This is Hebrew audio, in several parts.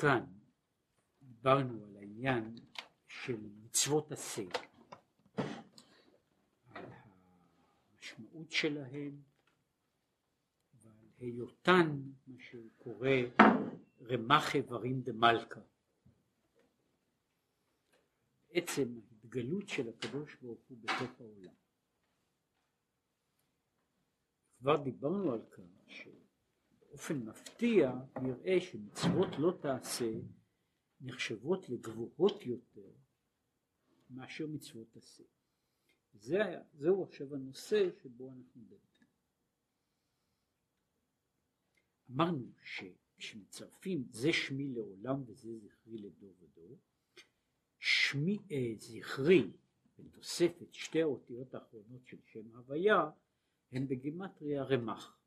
כאן דיברנו על העניין של מצוות עשה, על המשמעות שלהן ועל היותן מה שקורא רמ"ח איברים דמלכה. עצם ההתגלות של הקדוש ברוך הוא בתוך העולם. כבר דיברנו על כך שבאופן מפתיע נראה שמצוות לא תעשה נחשבות לגבוהות יותר מאשר מצוות עשה. זה, זהו עכשיו הנושא שבו אנחנו מדברים. אמרנו שכשמצרפים זה שמי לעולם וזה זכרי לדור ודור, שמי אה, זכרי בתוספת שתי האותיות האחרונות של שם הוויה הם בגימטריה רמ"ח.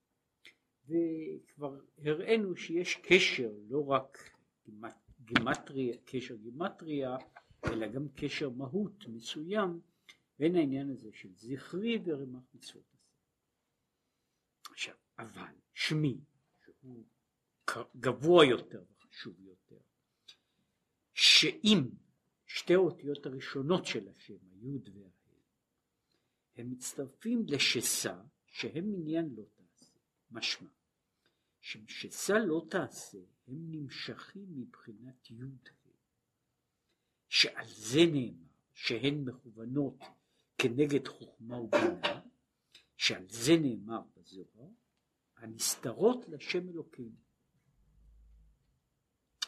וכבר הראינו שיש קשר לא רק גימטריה, קשר גימטריה, אלא גם קשר מהות מסוים בין העניין הזה של זכרי ורמ"ח מצוות עשה. עכשיו, אבל שמי, שהוא גבוה יותר וחשוב יותר, שאם שתי האותיות הראשונות של השם, היוד והה', הם מצטרפים לשסה שהם עניין לא תעשה, משמע שמשסה לא תעשה הם נמשכים מבחינת יוד שעל זה נאמר שהן מכוונות כנגד חוכמה ובינה שעל זה נאמר בזוהר הנסתרות לשם אלוקים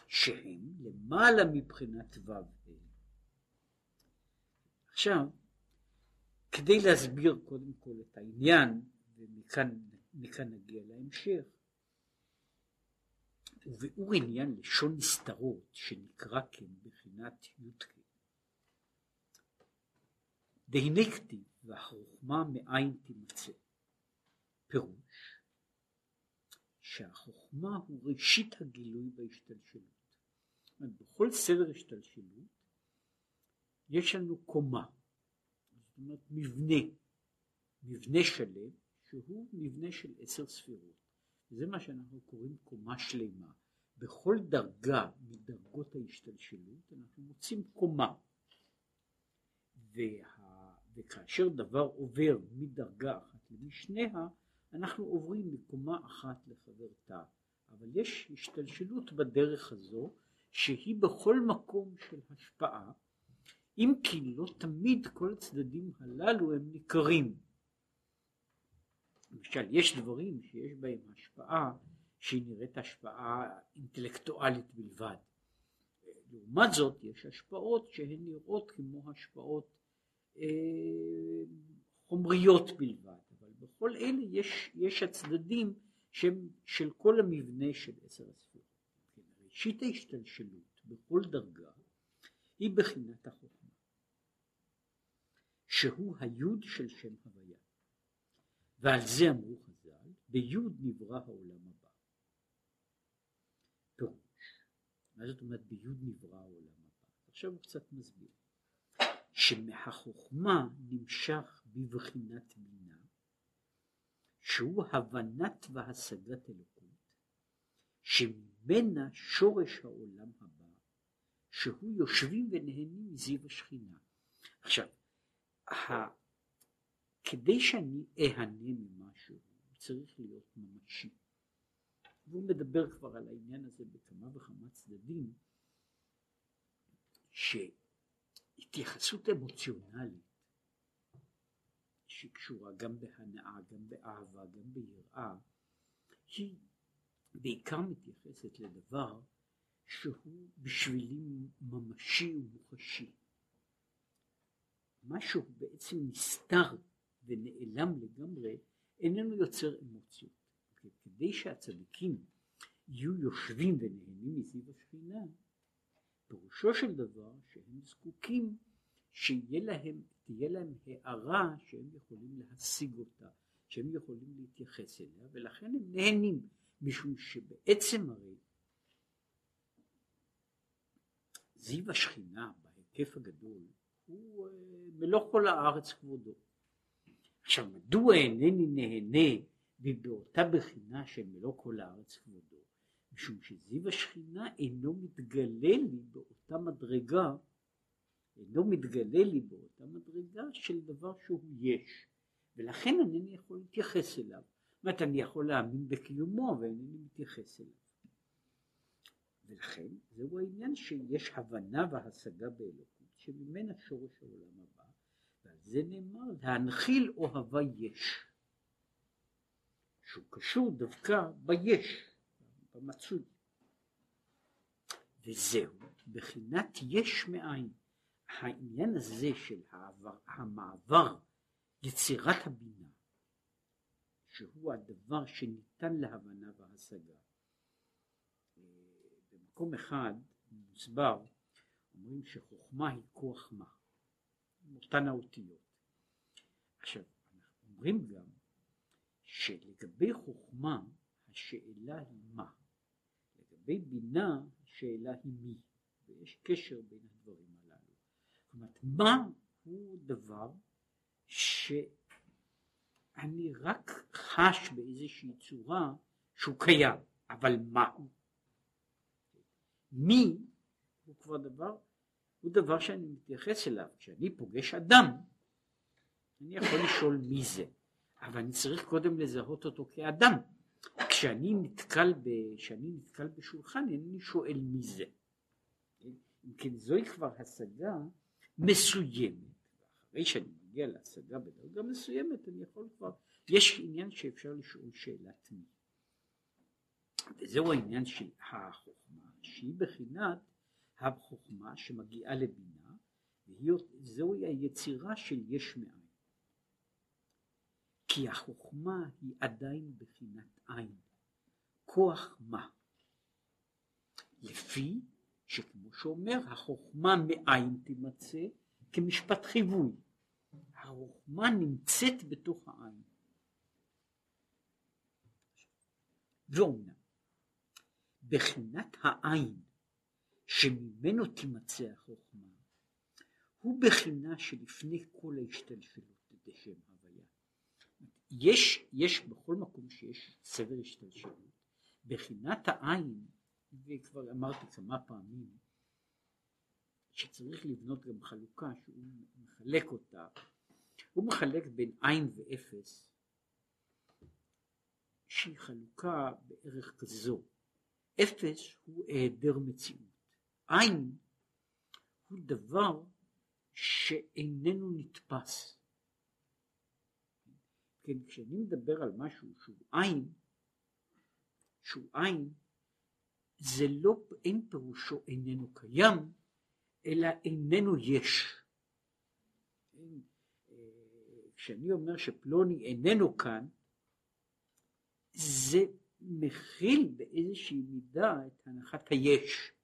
שהם למעלה מבחינת ו' עכשיו כדי להסביר קודם כל את העניין ומכאן נגיע להמשך וביאור עניין לשון נסתרות שנקרא כן בחינת י"ק. דהנה כתיב והחוכמה מאין תימצא. פירוש שהחוכמה הוא ראשית הגילוי בהשתלשלות. בכל סדר השתלשלות יש לנו קומה, זאת אומרת מבנה, מבנה שלם שהוא מבנה של עשר ספירות. זה מה שאנחנו קוראים קומה שלמה. בכל דרגה מדרגות ההשתלשלות אנחנו מוצאים קומה. וה... וכאשר דבר עובר מדרגה אחת למשניה, אנחנו עוברים מקומה אחת לחברתה. אבל יש השתלשלות בדרך הזו שהיא בכל מקום של השפעה, אם כי לא תמיד כל הצדדים הללו הם ניכרים. למשל, יש דברים שיש בהם השפעה שהיא נראית השפעה אינטלקטואלית בלבד. לעומת זאת, יש השפעות שהן נראות כמו השפעות אה, חומריות בלבד, אבל בכל אלה יש, יש הצדדים שהם של כל המבנה של עשר הספירות. ראשית ההשתלשלות בכל דרגה היא בחינת החוכמה, שהוא היוד של שם הוויה. ועל זה אמרו חז"ל, ביוד נברא העולם הבא. פירוש, מה זאת אומרת ביוד נברא העולם הבא? עכשיו הוא קצת מסביר, שמהחוכמה נמשך בבחינת בינה, שהוא הבנת והשגת אלוקות, שממנה שורש העולם הבא, שהוא יושבים ונהנים מזיו השכינה. עכשיו, כדי שאני אהנה ממשהו, צריך להיות ממשי. והוא מדבר כבר על העניין הזה בכמה וכמה צדדים, שהתייחסות אמוציונלית, שקשורה גם בהנאה, גם באהבה, גם ביראה, היא בעיקר מתייחסת לדבר שהוא בשבילי ממשי ומוחשי. משהו בעצם נסתר ונעלם לגמרי, איננו יוצר אמוציות. כדי שהצדיקים יהיו יושבים ונהנים מסביב השכינה, פירושו של דבר שהם זקוקים שיהיה להם, תהיה להם הערה שהם יכולים להשיג אותה, שהם יכולים להתייחס אליה, ולכן הם נהנים, משום שבעצם הרי זיו השכינה בהיקף הגדול הוא אה, מלוא כל הארץ כבודו. עכשיו מדוע אינני נהנה ובאותה בחינה של מלוא כל הארץ כבודו משום שזיו השכינה אינו מתגלה לי באותה מדרגה, אינו מתגלה לי באותה מדרגה של דבר שהוא יש, ולכן אינני יכול להתייחס אליו. זאת אומרת, אני יכול להאמין בקיומו, ואינני מתייחס אליו. ולכן זהו העניין שיש הבנה והשגה באלוקות, שממנה שורש העולם הבא, ועל זה נאמר להנחיל אוהבה יש, שהוא קשור דווקא ביש, במצוי. וזהו, בחינת יש מאין. העניין הזה של העבר, המעבר, יצירת הבינה, שהוא הדבר שניתן להבנה והשגה. במקום אחד מוסבר, אומרים שחוכמה היא כוח מה, אותן האותיות. עכשיו, אנחנו אומרים גם שלגבי חוכמה השאלה היא מה, לגבי בינה השאלה היא מי, ויש קשר בין הדברים הללו. זאת אומרת, מה הוא דבר שאני רק חש באיזושהי צורה שהוא קיים, אבל מה הוא? מי הוא כבר דבר, הוא דבר שאני מתייחס אליו. כשאני פוגש אדם, אני יכול לשאול מי זה, אבל אני צריך קודם לזהות אותו כאדם. כשאני נתקל, ב, כשאני נתקל בשולחן, אינני שואל מי זה. אם כן, זוהי כבר השגה מסוימת. אחרי שאני מגיע להשגה בדרגה מסוימת, אני יכול כבר, יש עניין שאפשר לשאול שאלת מי. וזהו העניין של החוכמה, שהיא בחינת החוכמה שמגיעה לבינה, וזוהי היצירה של יש מאין. כי החוכמה היא עדיין בחינת עין. כוח מה? לפי שכמו שאומר, החוכמה מאין תימצא כמשפט חיווי. החוכמה נמצאת בתוך העין. ואומנם, בחינת העין שממנו תימצא החוכמה, הוא בחינה שלפני כל ההשתלשלות לשם הוויה. יש, יש בכל מקום שיש סדר השתלשלות, בחינת העין, וכבר אמרתי כמה פעמים, שצריך לבנות גם חלוקה שהוא מחלק אותה, הוא מחלק בין עין ואפס, שהיא חלוקה בערך כזו, אפס הוא היעדר מציאות, עין הוא דבר שאיננו נתפס. כן, כשאני מדבר על משהו שהוא עין, שהוא עין, זה לא, אין פירושו איננו קיים, אלא איננו יש. אה, כשאני אומר שפלוני איננו כאן, זה מכיל באיזושהי מידה את הנחת היש.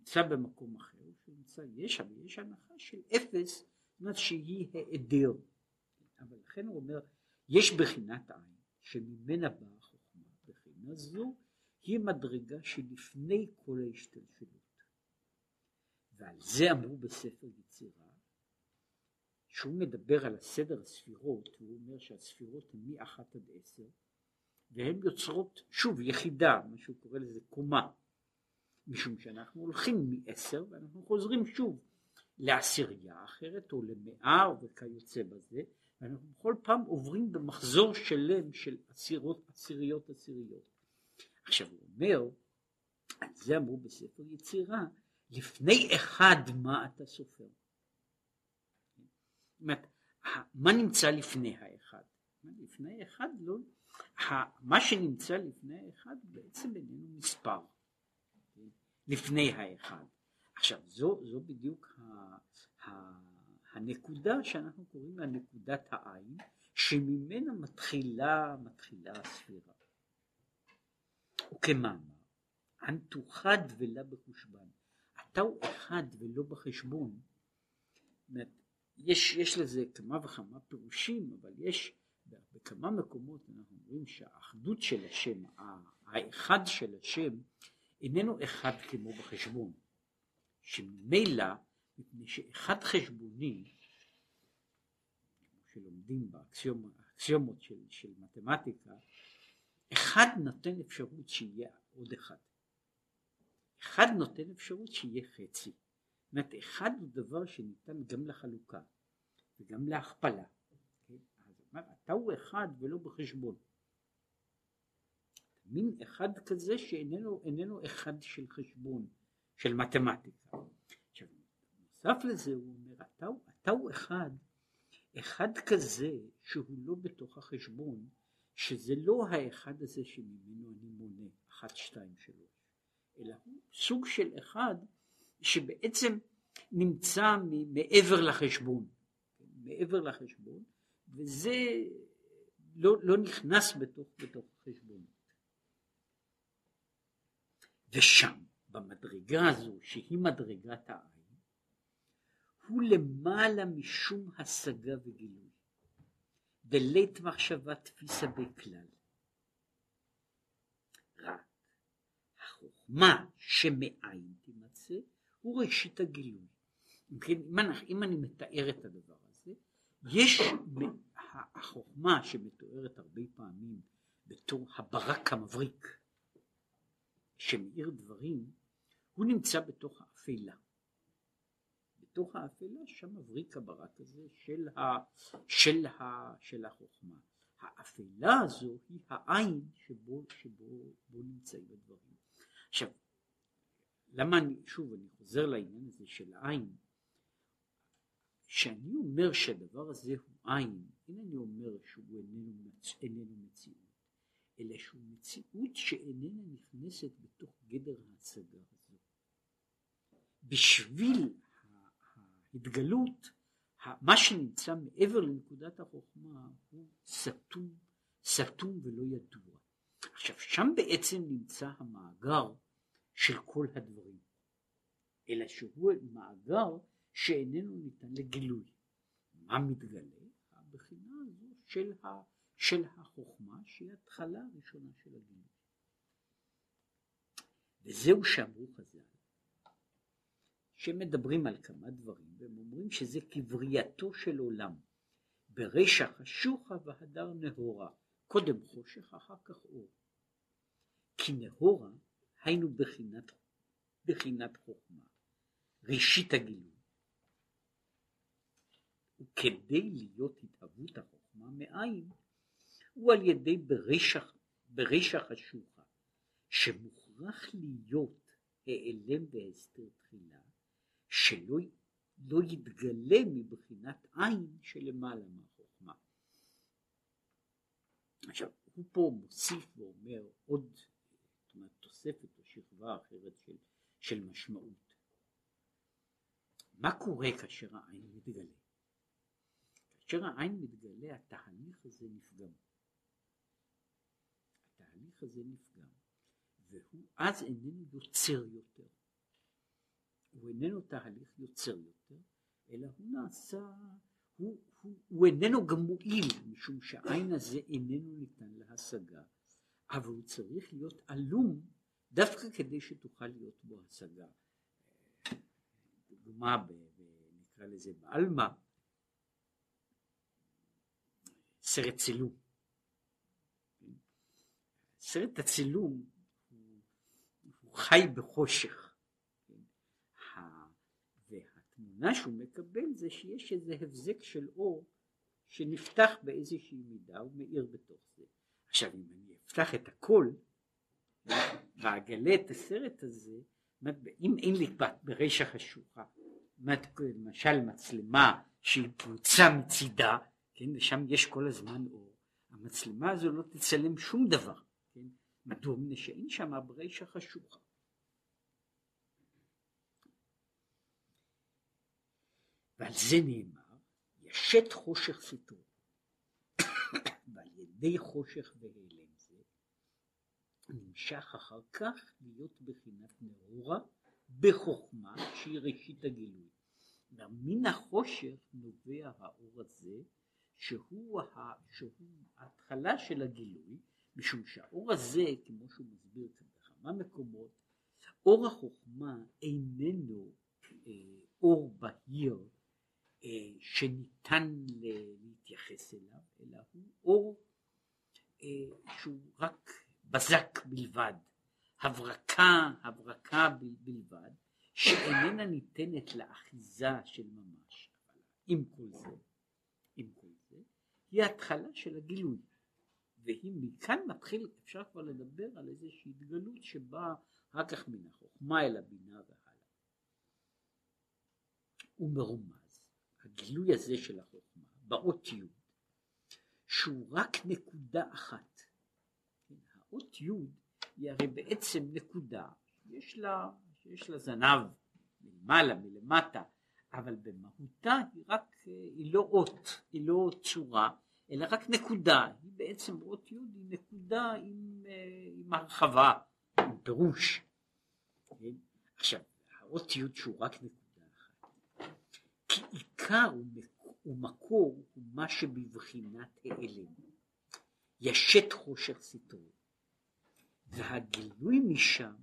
נמצא במקום אחר, שהוא נמצא יש, אבל יש הנחה של אפס, זאת אומרת שהיא היעדר. אבל לכן הוא אומר, יש בחינת עין, שממנה באה החוכמה, בחינה זו היא מדרגה שלפני כל ההשתלשלות. ועל זה אמרו בספר יצירה, שהוא מדבר על הסדר הספירות, הוא אומר שהספירות הן מאחת עד עשר, והן יוצרות שוב יחידה, מה שהוא קורא לזה קומה, משום שאנחנו הולכים מעשר ואנחנו חוזרים שוב לעשירייה אחרת או למאה וכיוצא בזה, ואנחנו כל פעם עוברים במחזור שלם של עשירות, עשיריות עשיריות. עכשיו הוא אומר, על זה אמרו בספר יצירה, לפני אחד מה אתה סופר? זאת מה נמצא לפני האחד? לפני האחד לא, מה שנמצא לפני האחד בעצם איננו מספר, לפני האחד. עכשיו זו, זו בדיוק ה, ה, הנקודה שאנחנו קוראים לה נקודת העין, שממנה מתחילה, מתחילה הספירה. וכמאמר, אנטו חד ולא בחושבן. אתה הוא אחד ולא בחשבון. יש, יש לזה כמה וכמה פירושים, אבל יש בכמה מקומות אנחנו רואים שהאחדות של השם, האחד של השם, איננו אחד כמו בחשבון. שממילא, מפני שאחד חשבוני, שלומדים באקסיומות של, של מתמטיקה, אחד נותן אפשרות שיהיה עוד אחד. אחד נותן אפשרות שיהיה חצי. זאת אומרת, אחד הוא דבר שניתן גם לחלוקה וגם להכפלה. כן? אז אומר, אתה הוא אחד ולא בחשבון. מין אחד כזה שאיננו אחד של חשבון, של מתמטיקה. עכשיו, נוסף לזה הוא אומר, אתה, אתה הוא אחד, אחד כזה שהוא לא בתוך החשבון, שזה לא האחד הזה שממנו אני מונה, אחת, שתיים, שלוש, אלא הוא סוג של אחד שבעצם נמצא מעבר לחשבון, מעבר לחשבון, וזה לא, לא נכנס בתוך, בתוך החשבון. ושם, במדרגה הזו, שהיא מדרגת העין, הוא למעלה משום השגה וגילוי. בלית מחשבה תפיסה בכלל. רק החוכמה שמאין תימצא הוא ראשית הגילוי. כן, אם, אני, אם אני מתאר את הדבר הזה, יש החוכמה שמתוארת הרבה פעמים בתור הברק המבריק, שמאיר דברים, הוא נמצא בתוך האפלה. בתוך האפלה שם מבריק הברק הזה של, ה, של, ה, של החוכמה. האפלה הזו היא העין שבו, שבו בו נמצאים הדברים. עכשיו, למה אני, שוב, אני חוזר לעניין הזה של העין, כשאני אומר שהדבר הזה הוא עין, אינני אומר שהוא איננו, איננו מציאות. אלא שהוא מציאות שאיננה נכנסת בתוך גדר ההצגה הזו. בשביל ההתגלות, מה שנמצא מעבר לנקודת החוכמה הוא סתום, סתום ולא ידוע. עכשיו שם בעצם נמצא המאגר של כל הדברים, אלא שהוא מאגר שאיננו ניתן לגילוי. מה מתגלה? הבחינה הזו של ה... של החוכמה שהיא התחלה הראשונה של הגילוי. וזהו שאמרו חז"ל, שמדברים על כמה דברים והם אומרים שזה כברייתו של עולם, ברישא חשוכה והדר נהורה, קודם חושך אחר כך אור. כי נהורה היינו בחינת, בחינת חוכמה, ראשית הגילוי. וכדי להיות התהוות החוכמה מאין, הוא על ידי ברישך, ברישך השוחה, שמוכרח להיות העלם והסתר תחילה, שלא לא יתגלה מבחינת עין שלמעלה מהחוכמה. עכשיו, הוא פה מוסיף ואומר עוד, זאת תוספת או שכבה אחרת של, של משמעות. מה קורה כאשר העין מתגלה? כאשר העין מתגלה, התהליך הזה נפגם. התהליך הזה נפגם, והוא אז איננו יוצר יותר. הוא איננו תהליך יוצר יותר, אלא הוא נעשה, הוא, הוא, הוא איננו גם מועיל, משום שהעין הזה איננו ניתן להשגה, אבל הוא צריך להיות עלום דווקא כדי שתוכל להיות בו השגה. דוגמה, נקרא לזה בעלמא, סרט צילום. סרט הצילום הוא, חי בחושך. והתמונה שהוא מקבל זה שיש איזה הבזק של אור שנפתח באיזושהי מידה ומאיר בתוך זה. עכשיו אם אני אפתח את הכל ואגלה את הסרט הזה, אם אין לי ברישא חשוכה, למשל מצלמה שהיא פרוצה מצידה, כן, ושם יש כל הזמן אור, המצלמה הזו לא תצלם שום דבר. מדוע? מפני שאין שם ברישא חשוכה. ועל זה נאמר, ישת חושך סתרו, ועל ידי חושך והיעלם זה, נמשך אחר כך להיות בחינת נאורה בחוכמה שהיא ראשית הגילוי. מן החושך נובע האור הזה שהוא, ההתחלה של הגילוי משום שהאור הזה, כמו שהוא מסביר כאן בכמה מקומות, אור החוכמה איננו אה, אור בהיר אה, שניתן להתייחס אליו, אלא הוא אור אה, שהוא רק בזק בלבד, הברקה, הברקה בלבד, שאיננה ניתנת לאחיזה של ממש. עם כל זה, עם כל זה, היא התחלה של הגילוי. והיא מכאן מתחיל, אפשר כבר לדבר על איזושהי התגלות שבאה אחר כך מן החוכמה אל הבינה והלאה. הוא מרומז, הגילוי הזה של החוכמה, באות י', שהוא רק נקודה אחת. כן, האות י' היא הרי בעצם נקודה, יש לה, יש לה זנב מלמעלה, מלמטה, אבל במהותה היא רק, היא לא אות, היא לא צורה, אלא רק נקודה, היא בעצם אות י' היא נקודה עם, אה, עם הרחבה, עם פירוש. כן? עכשיו, האות י' שהוא רק נקודה אחת, כי עיקר ומקור הוא מה שבבחינת העלם, ישת חושך סתרו, והגילוי משם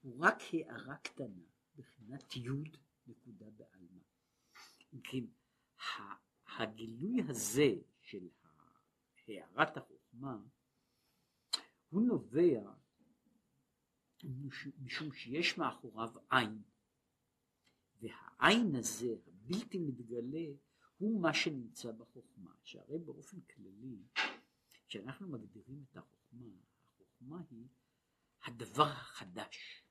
הוא רק הערה קטנה, בחינת י' נקודה בעלמא. אם כן, הגילוי הזה של הערת החוכמה הוא נובע משום שיש מאחוריו עין. והעין הזה הבלתי מתגלה הוא מה שנמצא בחוכמה. שהרי באופן כללי כשאנחנו מגדירים את החוכמה החוכמה היא הדבר החדש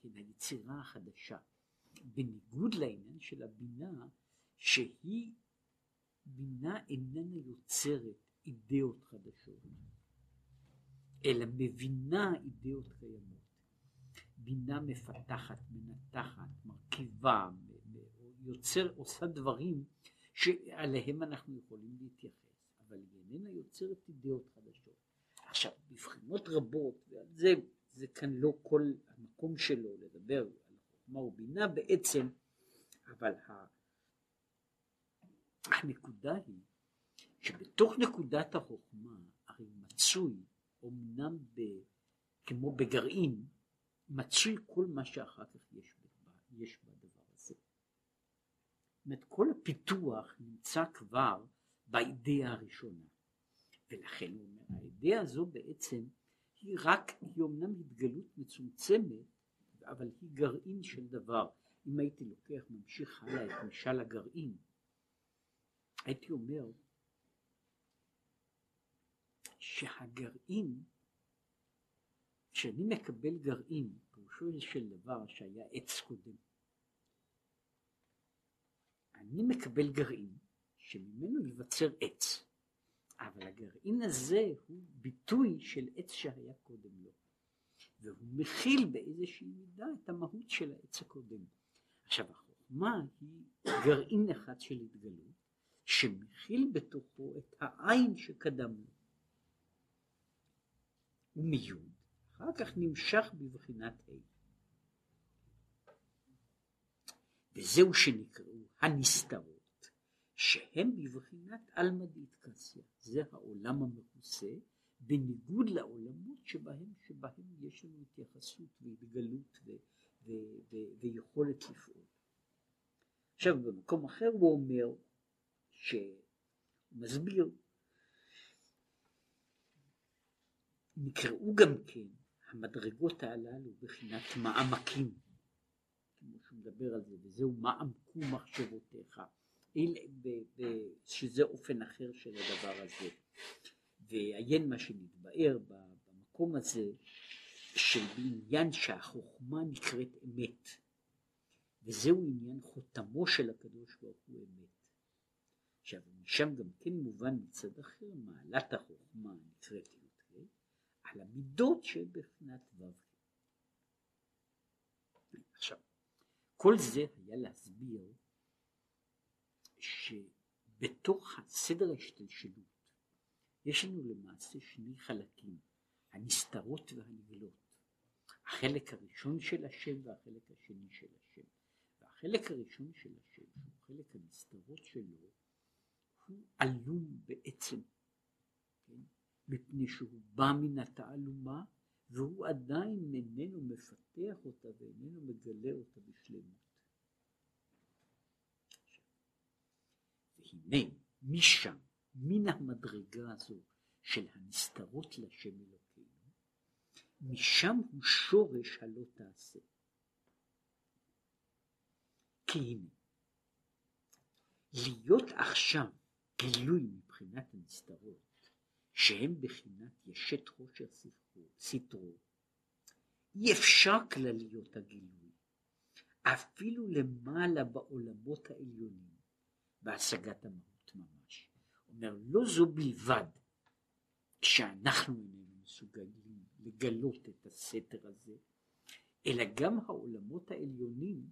כן, היצירה החדשה. בניגוד לעניין של הבינה שהיא בינה איננה יוצרת אידאות חדשות, אלא מבינה אידאות קיימות. בינה מפתחת, מנתחת, מרכיבה, יוצר, עושה דברים שעליהם אנחנו יכולים להתייחס, אבל היא איננה יוצרת אידאות חדשות. עכשיו, בבחינות רבות, ועל זה, זה כאן לא כל המקום שלו לדבר על חוכמה ובינה בעצם, אבל הנקודה היא שבתוך נקודת החוכמה הרי מצוי, אמנם ב, כמו בגרעין, מצוי כל מה שאחר כך יש, יש בדבר הזה. זאת אומרת, כל הפיתוח נמצא כבר באידאה הראשונה. ולכן הוא אומר, האידאה הזו בעצם היא רק, היא אמנם התגלות מצומצמת, אבל היא גרעין של דבר. אם הייתי לוקח, ממשיך הלאה את משל הגרעין, הייתי אומר שהגרעין, כשאני מקבל גרעין, פירושו של דבר שהיה עץ קודם. אני מקבל גרעין שממנו ייווצר עץ, אבל הגרעין הזה הוא ביטוי של עץ שהיה קודם לו, והוא מכיל באיזושהי מידה את המהות של העץ הקודם. עכשיו החוכמה היא גרעין אחד של התגלות, שמכיל בתוכו את העין שקדם לו. ומיוד, אחר כך נמשך בבחינת ה'. וזהו שנקראו הנסתרות, שהם בבחינת עלמא דאיטקסיה, זה העולם המכוסה, בניגוד לעולמות שבהם, שבהם יש לנו התייחסות והתגלות ו, ו, ו, ויכולת לפעול. עכשיו במקום אחר הוא אומר שהוא מסביר, נקראו גם כן המדרגות הללו בחינת מעמקים, כמו שהוא מדבר על זה, וזהו מעמקו מחשבותיך, שזה אופן אחר של הדבר הזה. ועיין מה שנתבאר במקום הזה, של בעניין שהחוכמה נקראת אמת, וזהו עניין חותמו של הקדוש ברוך הוא אמת. עכשיו משם גם כן מובן מצד אחר מעלת החוכמה נקראת י"ה על המידות שבבחינת ו"ה. עכשיו כל זה היה להסביר שבתוך הסדר ההשתלשלות יש לנו למעשה שני חלקים הנסתרות והנגלות החלק הראשון של השם והחלק השני של השם. והחלק הראשון של השם הוא חלק הנסתרות שלו הוא עלום בעצם, כן? מפני שהוא בא מן התעלומה והוא עדיין איננו מפתח אותה ואיננו מגלה אותה בשלמות. והנה משם, מן המדרגה הזו של הנסתרות לשם אלוקינו, משם הוא שורש הלא תעשה. כי הנה, להיות עכשיו גילוי מבחינת הנסתרות, שהם בחינת ישת חושר סתרו, אי אפשר כלליות הגילוי, אפילו למעלה בעולמות העליונים, בהשגת המהות ממש. אומר, לא זו בלבד שאנחנו איננו מסוגלים לגלות את הסתר הזה, אלא גם העולמות העליונים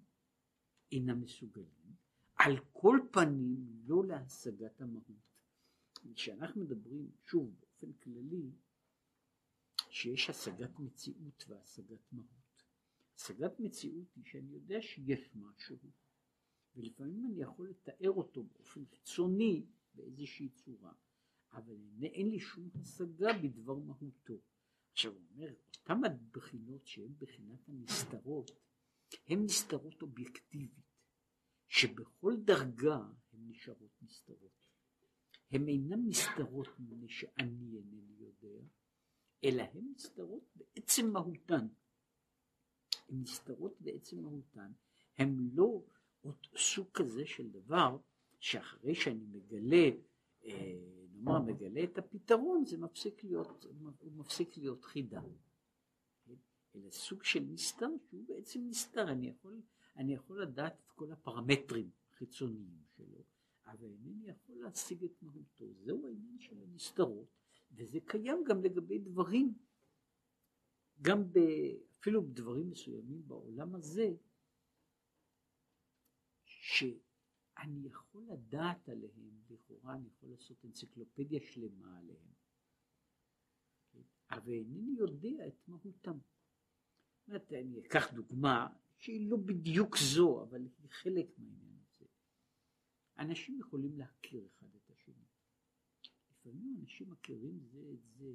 אינם מסוגלים, על כל פנים לא להשגת המהות. כשאנחנו מדברים, שוב, באופן כללי, שיש השגת מציאות והשגת מהות. השגת מציאות היא שאני יודע שיש משהו, ולפעמים אני יכול לתאר אותו באופן חיצוני באיזושהי צורה, אבל אין לי שום השגה בדבר מהותו. עכשיו הוא אומר, אותם הבחינות שהן בחינת הנסתרות, הן נסתרות אובייקטיבית, שבכל דרגה הן נשארות נסתרות. הן אינן נסתרות מפני שאני אינני יודע, אלא הן נסתרות בעצם מהותן. הן נסתרות בעצם מהותן, הן לא עוד סוג כזה של דבר שאחרי שאני מגלה, אה, נאמר מגלה את הפתרון, זה מפסיק להיות, הוא מפסיק להיות חידה. אלא סוג של נסתר שהוא בעצם נסתר, אני יכול, אני יכול לדעת את כל הפרמטרים החיצוניים שלו, אבל אינני יכול להשיג את מהותו. זהו העניין של הנסתרות, וזה קיים גם לגבי דברים, גם ב, אפילו בדברים מסוימים בעולם הזה, שאני יכול לדעת עליהם, לכאורה אני יכול לעשות אנציקלופדיה שלמה עליהם, אבל אינני יודע את מהותם. אומרת, אני אקח דוגמה שהיא לא בדיוק זו, אבל היא חלק מהעניין הזה. אנשים יכולים להכיר אחד את השני. לפעמים אנשים מכירים זה את זה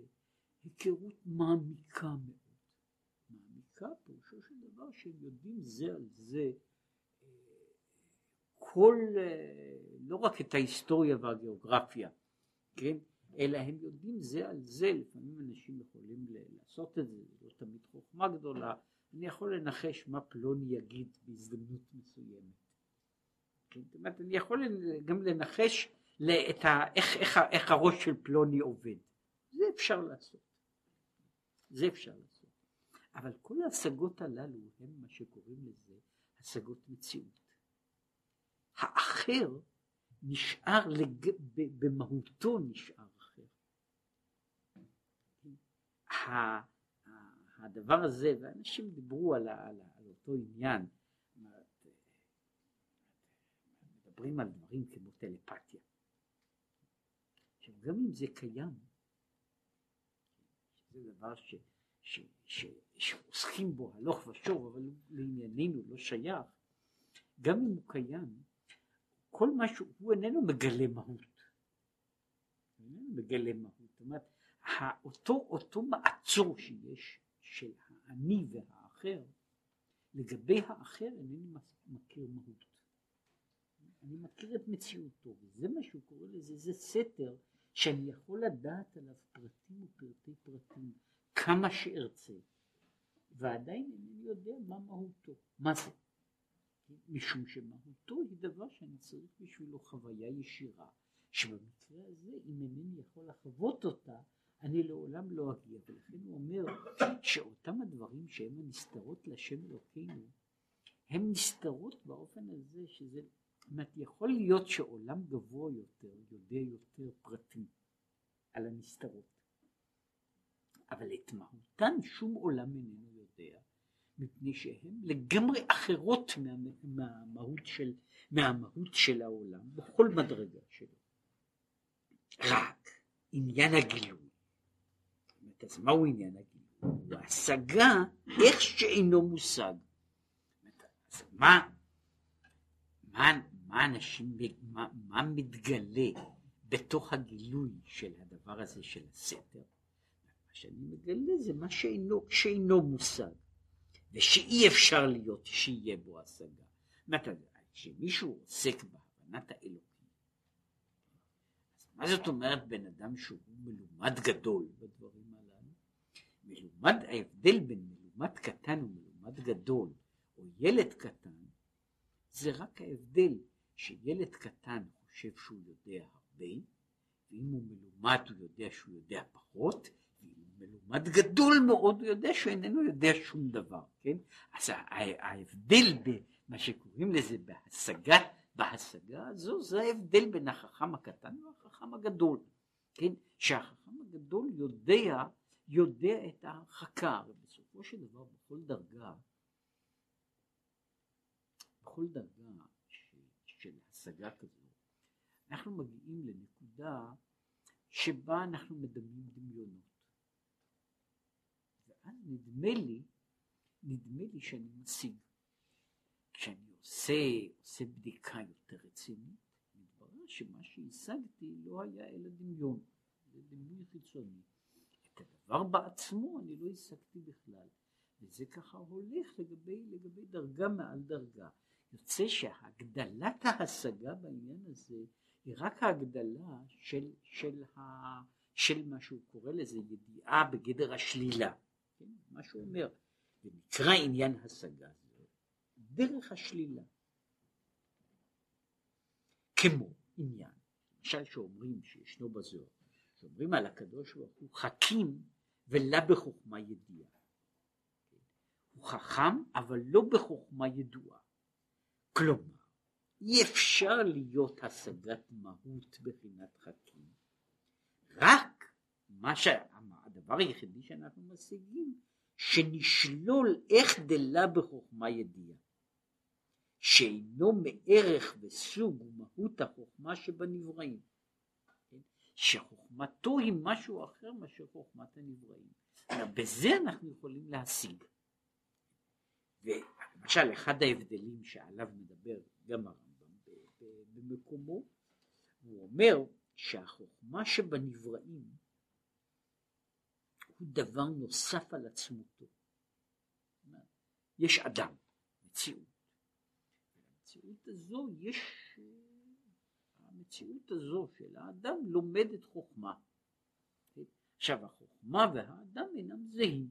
היכרות מעמיקה מאוד. מעמיקה פירושו של דבר שהם יודעים זה על זה אה, כל, אה, לא רק את ההיסטוריה והגיאוגרפיה, כן? אלא הם יודעים זה על זה, לפעמים אנשים יכולים לעשות את זה לא תמיד חוכמה גדולה, אני יכול לנחש מה פלוני יגיד בהזדמנות מסוימת. כן? זאת אומרת, אני יכול גם לנחש את ה, איך, איך, איך הראש של פלוני עובד. זה אפשר לעשות. זה אפשר לעשות. אבל כל ההשגות הללו הם מה שקוראים לזה השגות מציאות. האחר נשאר, לג... במהותו נשאר אחר. הדבר הזה, ואנשים דיברו על, על, על אותו עניין, מדברים על דברים כמו טלפתיה. עכשיו גם אם זה קיים, זה דבר ש, ש, ש, שעוסקים בו הלוך ושוב, אבל לענייננו לא שייך, גם אם הוא קיים, כל מה שהוא איננו מגלה מהות. הוא איננו מגלה מהות. זאת אומרת, אותו, אותו מעצור שיש של האני והאחר, לגבי האחר אינני מכיר מהות. אני מכיר את מציאותו, וזה מה שהוא קורא לזה, זה סתר שאני יכול לדעת עליו פרטים ופרטי פרטים, כמה שארצה, ועדיין אינני יודע מה מהותו, מה זה. משום שמהותו היא דבר שאני צריך בשבילו חוויה ישירה, שבמקרה הזה אם אינני יכול לחוות אותה, אני לעולם לא אגיע, ולכן הוא אומר שאותם הדברים שהם הנסתרות לשם אלוקינו, הם נסתרות באופן הזה שזה, זאת אומרת, יכול להיות שעולם גבוה יותר יודע יותר פרטים על הנסתרות, אבל את מהותן שום עולם איננו יודע, מפני שהן לגמרי אחרות מה, מהמהות, של, מהמהות של העולם בכל מדרגה שלו. רק עניין הגילוי אז מהו עניין הגילוי? הוא השגה איך שאינו מושג. אז מה, מה, מה אנשים, מה, מה מתגלה בתוך הגילוי של הדבר הזה של הסתר? מה שאני מגלה זה מה שאינו, שאינו מושג, ושאי אפשר להיות שיהיה בו השגה. כשמישהו עוסק בהבנת האלוקים, אז מה זאת אומרת בן אדם שהוא מלומד גדול בדברים? מלומד, ההבדל בין מלומד קטן ומלומד גדול, או ילד קטן, זה רק ההבדל שילד קטן חושב שהוא יודע הרבה, ואם הוא מלומד הוא יודע שהוא יודע פחות, ואם הוא מלומד גדול מאוד הוא יודע שהוא איננו יודע שום דבר, כן? אז ההבדל במה שקוראים לזה בהשגת, בהשגה הזו, זה ההבדל בין החכם הקטן והחכם הגדול, כן? שהחכם הגדול יודע, יודע את ההרחקה, ובסופו של דבר בכל דרגה, בכל דרגה של השגה כזו, אנחנו מגיעים לנקודה שבה אנחנו מדמים דמיונות. ואז נדמה לי, נדמה לי שאני משיג. כשאני עושה, עושה בדיקה יותר רצינית, מתברר שמה שהשגתי לא היה אלא דמיון, זה דמיון חיצוני. הדבר בעצמו אני לא השגתי בכלל. וזה ככה הולך לגבי, לגבי דרגה מעל דרגה. יוצא שהגדלת ההשגה בעניין הזה היא רק ההגדלה של, של, ה, של מה שהוא קורא לזה ידיעה בגדר השלילה, כן? מה שהוא אומר, זה נקרא עניין השגה, דרך השלילה. כמו עניין, למשל שאומרים שישנו בזוהר, שאומרים על הקדוש ברוך הוא חכים ולה בחוכמה ידיעה. הוא חכם אבל לא בחוכמה ידועה. כלומר, אי אפשר להיות השגת מהות בחינת חכים. רק מה שהדבר היחידי שאנחנו משיגים, שנשלול איך דלה בחוכמה ידיעה. שאינו מערך וסוג ומהות החוכמה שבנבראים. שחוכמתו היא משהו אחר מאשר חוכמת הנבראים. בזה אנחנו יכולים להשיג. ולמשל אחד ההבדלים שעליו מדבר גם הרמב"ם במקומו, הוא אומר שהחוכמה שבנבראים הוא דבר נוסף על עצמותו. יש אדם, מציאות. המציאות הזו יש, המציאות הזו של האדם לומדת חוכמה. עכשיו החוכמה והאדם אינם זהים.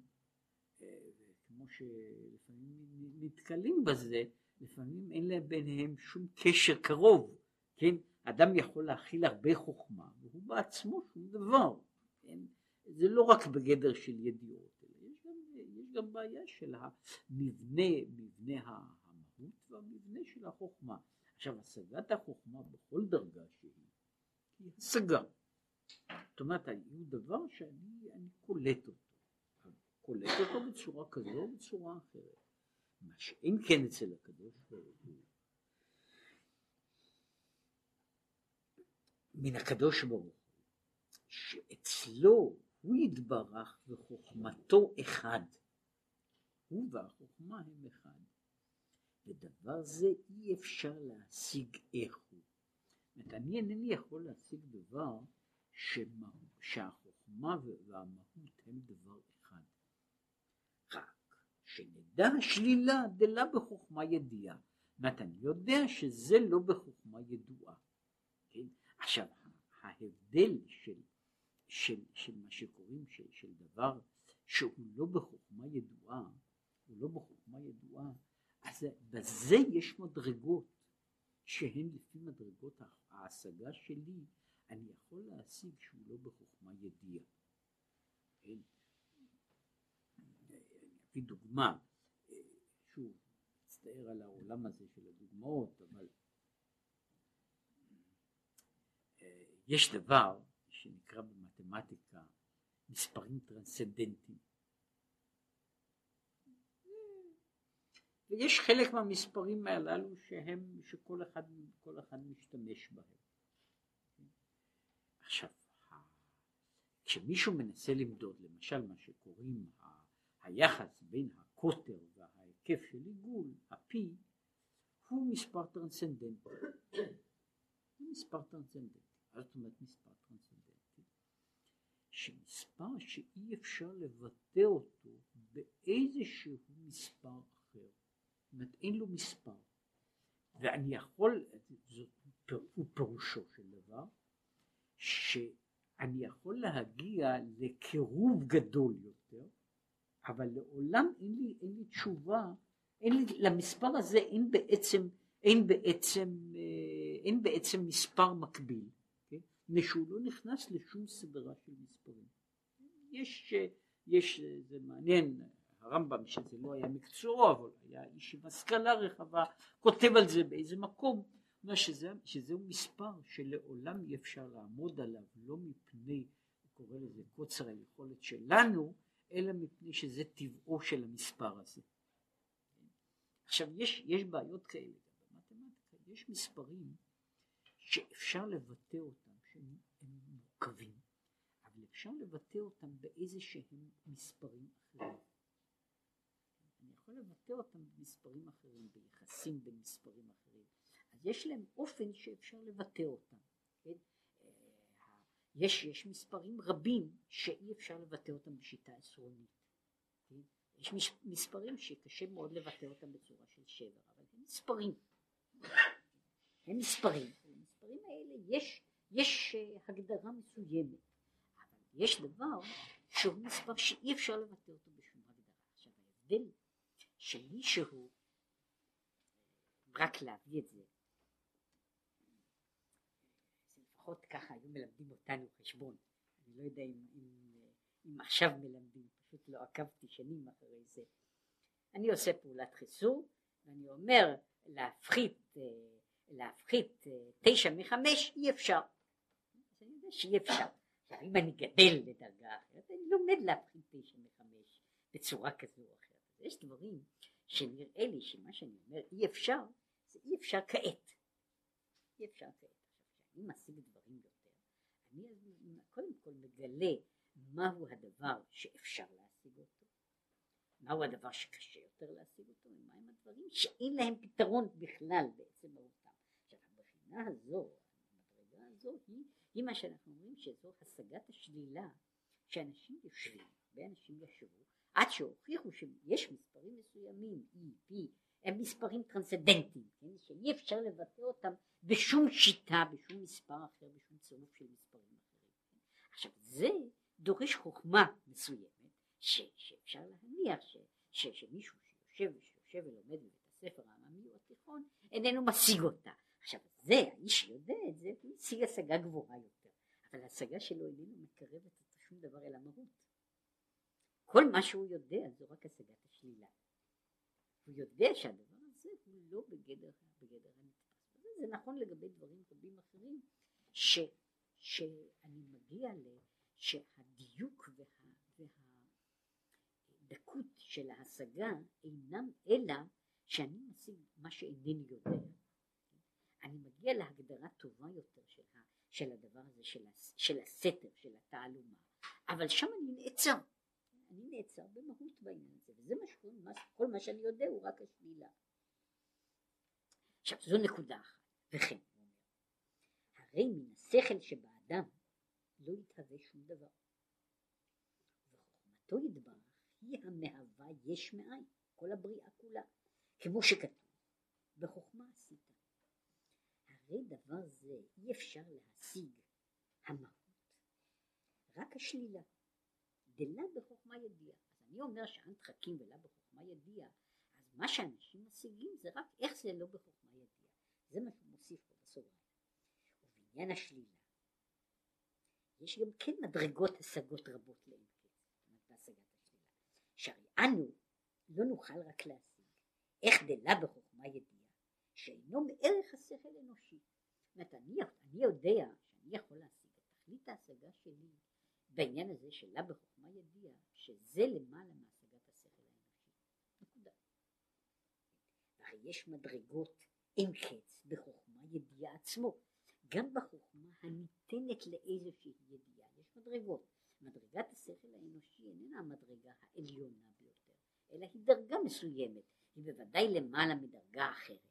כמו שלפעמים נתקלים בזה, לפעמים אין להם ביניהם שום קשר קרוב, כן? אדם יכול להכיל הרבה חוכמה, והוא בעצמו שום דבר, כן? זה לא רק בגדר של ידיעות, אלא יש גם, יש גם בעיה של המבנה, מבנה המהות והמבנה של החוכמה. עכשיו, השגת החוכמה בכל דרגה שהיא, היא השגה. זאת אומרת, הוא דבר שאני קולט אותו. קולט אותו בצורה כזו או בצורה אחרת. מה שאין כן אצל הקדוש ברוך הוא, מן הקדוש ברוך הוא, שאצלו הוא יתברך וחוכמתו אחד. הוא והחוכמה הם אחד. ודבר זה אי אפשר להשיג איך. זאת אני אינני יכול להשיג דבר שמה, שהחוכמה והמהות הם דבר אחד. רק שנדע שלילה דלה בחוכמה ידיעה. זאת אני יודע שזה לא בחוכמה ידועה. כן? עכשיו, ההבדל של של, של מה שקוראים של, של דבר שהוא לא בחוכמה ידועה, הוא לא בחוכמה ידועה, אז בזה יש מדרגות שהן לפי מדרגות ההשגה שלי, אני יכול להשיג שהוא לא בחוכמה ידיעה. כן? אני אביא דוגמה, שוב, מצטער על העולם הזה של הדוגמאות, אבל אה, יש דבר שנקרא במתמטיקה מספרים טרנסצנדנטיים. ויש חלק מהמספרים הללו שהם, שכל אחד, אחד משתמש בהם. עכשיו, כשמישהו מנסה למדוד, למשל מה שקוראים היחס בין הקוטר וההיקף של עיגול, הפי, הוא מספר טרנסצנדנטי. הוא מספר טרנסצנדנטי. מה זאת אומרת מספר טרנסצנדנטי? שמספר שאי אפשר לבטא אותו באיזשהו מספר אחר. אומרת אין לו מספר. ואני יכול, זאת הוא פירושו של דבר, שאני יכול להגיע לקירוב גדול יותר, אבל לעולם אין לי, אין לי תשובה, אין לי, למספר הזה אין בעצם, אין בעצם, אה, אין בעצם מספר מקביל, כן? שהוא לא נכנס לשום סדרה של מספרים. יש, יש, זה מעניין, הרמב"ם שזה לא היה מקצועו אבל היה איש עם השכלה רחבה כותב על זה באיזה מקום שזה, שזהו מספר שלעולם אי אפשר לעמוד עליו לא מפני הוא קורא לזה קוצר היכולת שלנו אלא מפני שזה טבעו של המספר הזה. עכשיו יש, יש בעיות כאלה במתמטיקה יש מספרים שאפשר לבטא אותם שהם מורכבים אבל אפשר לבטא אותם באיזה שהם מספרים אחרים יכול לבטא אותם במספרים אחרים, ביחסים בין מספרים אחרים. אז יש להם אופן שאפשר לבטא אותם. כן? אה, יש, יש מספרים רבים שאי אפשר לבטא אותם בשיטה עשרונית. כן? יש מספרים שקשה מאוד לבטא אותם בצורה של שבר, אבל הם מספרים. הם מספרים. במספרים האלה יש, יש אה, הגדרה מסוימת, אבל יש דבר שהוא מספר שאי אפשר לבטא אותו בשום הגדרה. עכשיו ההבדל שמישהו, רק להביא את זה, לפחות ככה היו מלמדים אותנו חשבון, אני לא יודע אם, אם, אם עכשיו מלמדים, פשוט לא עקבתי שנים אחרי זה. אני עושה פעולת חיסור ואני אומר להפחית, להפחית תשע מחמש אי אפשר. אני יודע שאי אפשר. אם אני גדל לדרגה אחרת אני לומד להפחית תשע מחמש בצורה כזו או אחרת. יש דברים שנראה לי שמה שאני אומר אי אפשר, זה אי אפשר כעת. אי אפשר כעת. כשאני משיג דברים יותר, אני קודם כל מגלה מהו הדבר שאפשר להשיג אותו, מהו הדבר שקשה יותר להשיג אותו, ומהם הדברים שאין להם פתרון בכלל בעצם מהותם. עכשיו הבחינה הזו, המדרגה הזו היא, היא מה שאנחנו אומרים שזו השגת השלילה שאנשים יושבים, הרבה אנשים ישבו עד שהוכיחו שיש מספרים מסוימים, E, P, הם מספרים טרנסדנטיים, כן? שאי אפשר לבטא אותם בשום שיטה, בשום מספר אחר, בשום צירוף של מספרים אחרים. כן? עכשיו זה דורש חוכמה מסוימת, ש, שאפשר להניח ש, ש, שמישהו שיושב, שיושב ולומד בבית הספר העממי או התיכון, איננו משיג אותה. עכשיו זה, האיש שיודע את זה, הוא משיג השגה גבוהה יותר, אבל ההשגה שלו איננו מקרבת את שום דבר אל המהות. כל מה שהוא יודע זו רק השגת השלילה. הוא יודע שהדבר הזה הוא לא בגדר, בגדר הנתפס. זה נכון לגבי דברים רבים אחרים, ש, שאני מגיע ל... שהדיוק וה, והדקות של ההשגה אינם אלא שאני משיג מה שאינני יודע. אני מגיע להגדרה טובה יותר של, של הדבר הזה, של, של הסתר, של התעלומה, אבל שם אני נעצר. אני נעצר במהות בעניין הזה, וזה מה מה, כל מה שאני יודע הוא רק השלילה. עכשיו זו נקודה אחת, וכן, הרי מן השכל שבאדם לא יתהווה שום דבר. וחוכמתו יתברך היא המהווה יש מאין, כל הבריאה כולה, כמו שכתוב, בחוכמה עשית. הרי דבר זה אי אפשר להשיג המהות, רק השלילה. דלה בחוכמה ידיעה. אז אני אומר שאנט חכים ולה בחוכמה ידיעה, אז מה שאנשים משיגים זה רק איך זה לא בחוכמה ידיעה. זה מה שהוא מוסיף פה בסוגריים. ובעניין השלילה, יש גם כן מדרגות השגות רבות לאין קץ, בהשגת השלילה. שהרי אנו לא נוכל רק להשיג איך דלה בחוכמה ידיעה, שאינו מערך השכל האנושי. זאת אומרת, אני, אני יודע שאני יכול להשיג את תכלית ההשגה שלי בעניין הזה של לה בחוכמה ידיע, שזה למעלה מהשגת השכל האנושי. נקודה. הרי יש מדרגות אין קץ בחוכמה ידיעה עצמו. גם בחוכמה הניתנת לאיזושהי ידיעה יש מדרגות. מדרגת השכל האנושי איננה המדרגה העליונה ביותר, אלא היא דרגה מסוימת, היא בוודאי למעלה מדרגה אחרת.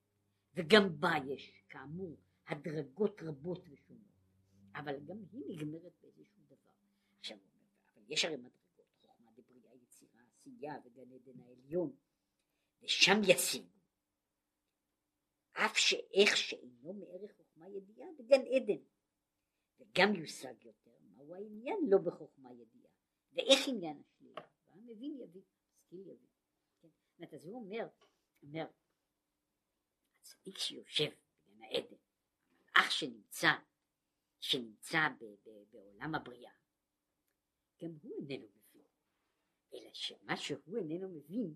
וגם בה יש כאמור הדרגות רבות ושונות, אבל גם היא נגמרת באיזשהו יש הרי מדרגות, חוכמה דבריאה, יצירה, עשייה וגן עדן העליון, ושם ישיגו. אף שאיך שאינו מערך חוכמה ידיעה בגן עדן. וגם יושג יותר, מהו העניין לא בחוכמה ידיעה, ואיך עניין השלילה, והמבין יבין, משכיל יבין. כן? אז הוא אומר, אומר, הצדיק שיושב בגן העדן, המלאך שנמצא, שנמצא בעולם הבריאה, גם הוא איננו מבין, אלא שמה שהוא איננו מבין,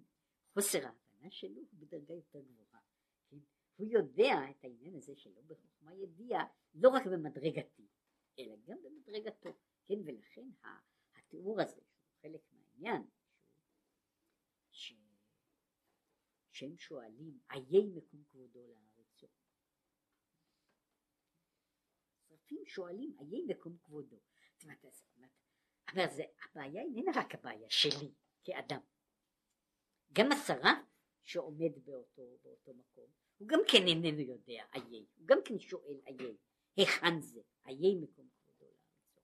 חוסר ההבנה שלו הוא בדרגה יותר גבוהה. כן? הוא יודע את העניין הזה שלא בחוכמה ידיעה, לא רק במדרגתי, אלא גם במדרגתו, כן, ולכן התיאור הזה, שהוא חלק מהעניין, ש... שהם שואלים, איי מקום כבודו לארצו. שרפים שואלים, איי מקום כבודו. זאת אומרת, אבל זה, הבעיה איננה רק הבעיה שלי כאדם. גם השרה שעומד באותו, באותו מקום, הוא גם כן איננו יודע איי, הוא גם כן שואל איי, היכן זה, איי מקום כבודו לארצו.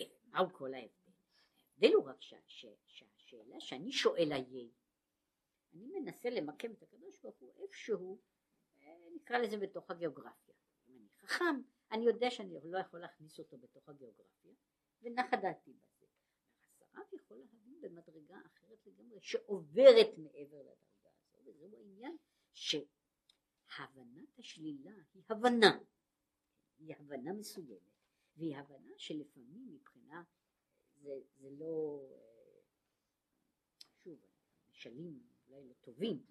אה, מהו כל ההבדל? ההבדל הוא רק שה, שה, שהשאלה שאני שואל איי, אני מנסה למקם את הקדוש ברוך הוא איפשהו, אה, נקרא לזה בתוך הגיאוגרפיה. אם אני חכם, אני יודע שאני לא יכול להכניס אותו בתוך הגיאוגרפיה, ונחה דעתי בזה. הרב יכול להבין במדרגה אחרת לגמרי, שעוברת מעבר לדרגה הזו, וזהו העניין שהבנת השלילה היא הבנה, היא הבנה מסוימת, והיא הבנה שלפעמים מבחינה, זה, זה לא, שוב, משלים אולי לא טובים,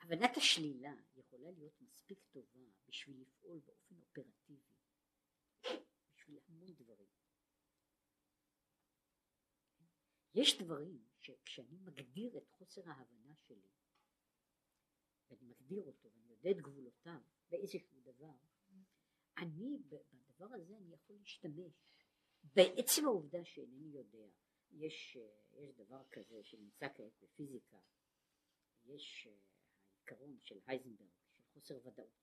הבנת השלילה יכולה להיות מספיק טובה בשביל לפעול באופן אופרטיבי, בשביל המון דברים. יש דברים שכשאני מגדיר את חוסר ההבנה שלי, ואני מגדיר אותו ואני יודע את גבולותיו באיזשהו דבר, אני בדבר הזה אני יכול להשתמש בעצם העובדה שאינני יודע. יש, יש דבר כזה שנמצא כעת בפיזיקה, יש העיקרון של הייזנברג של חוסר ודאות,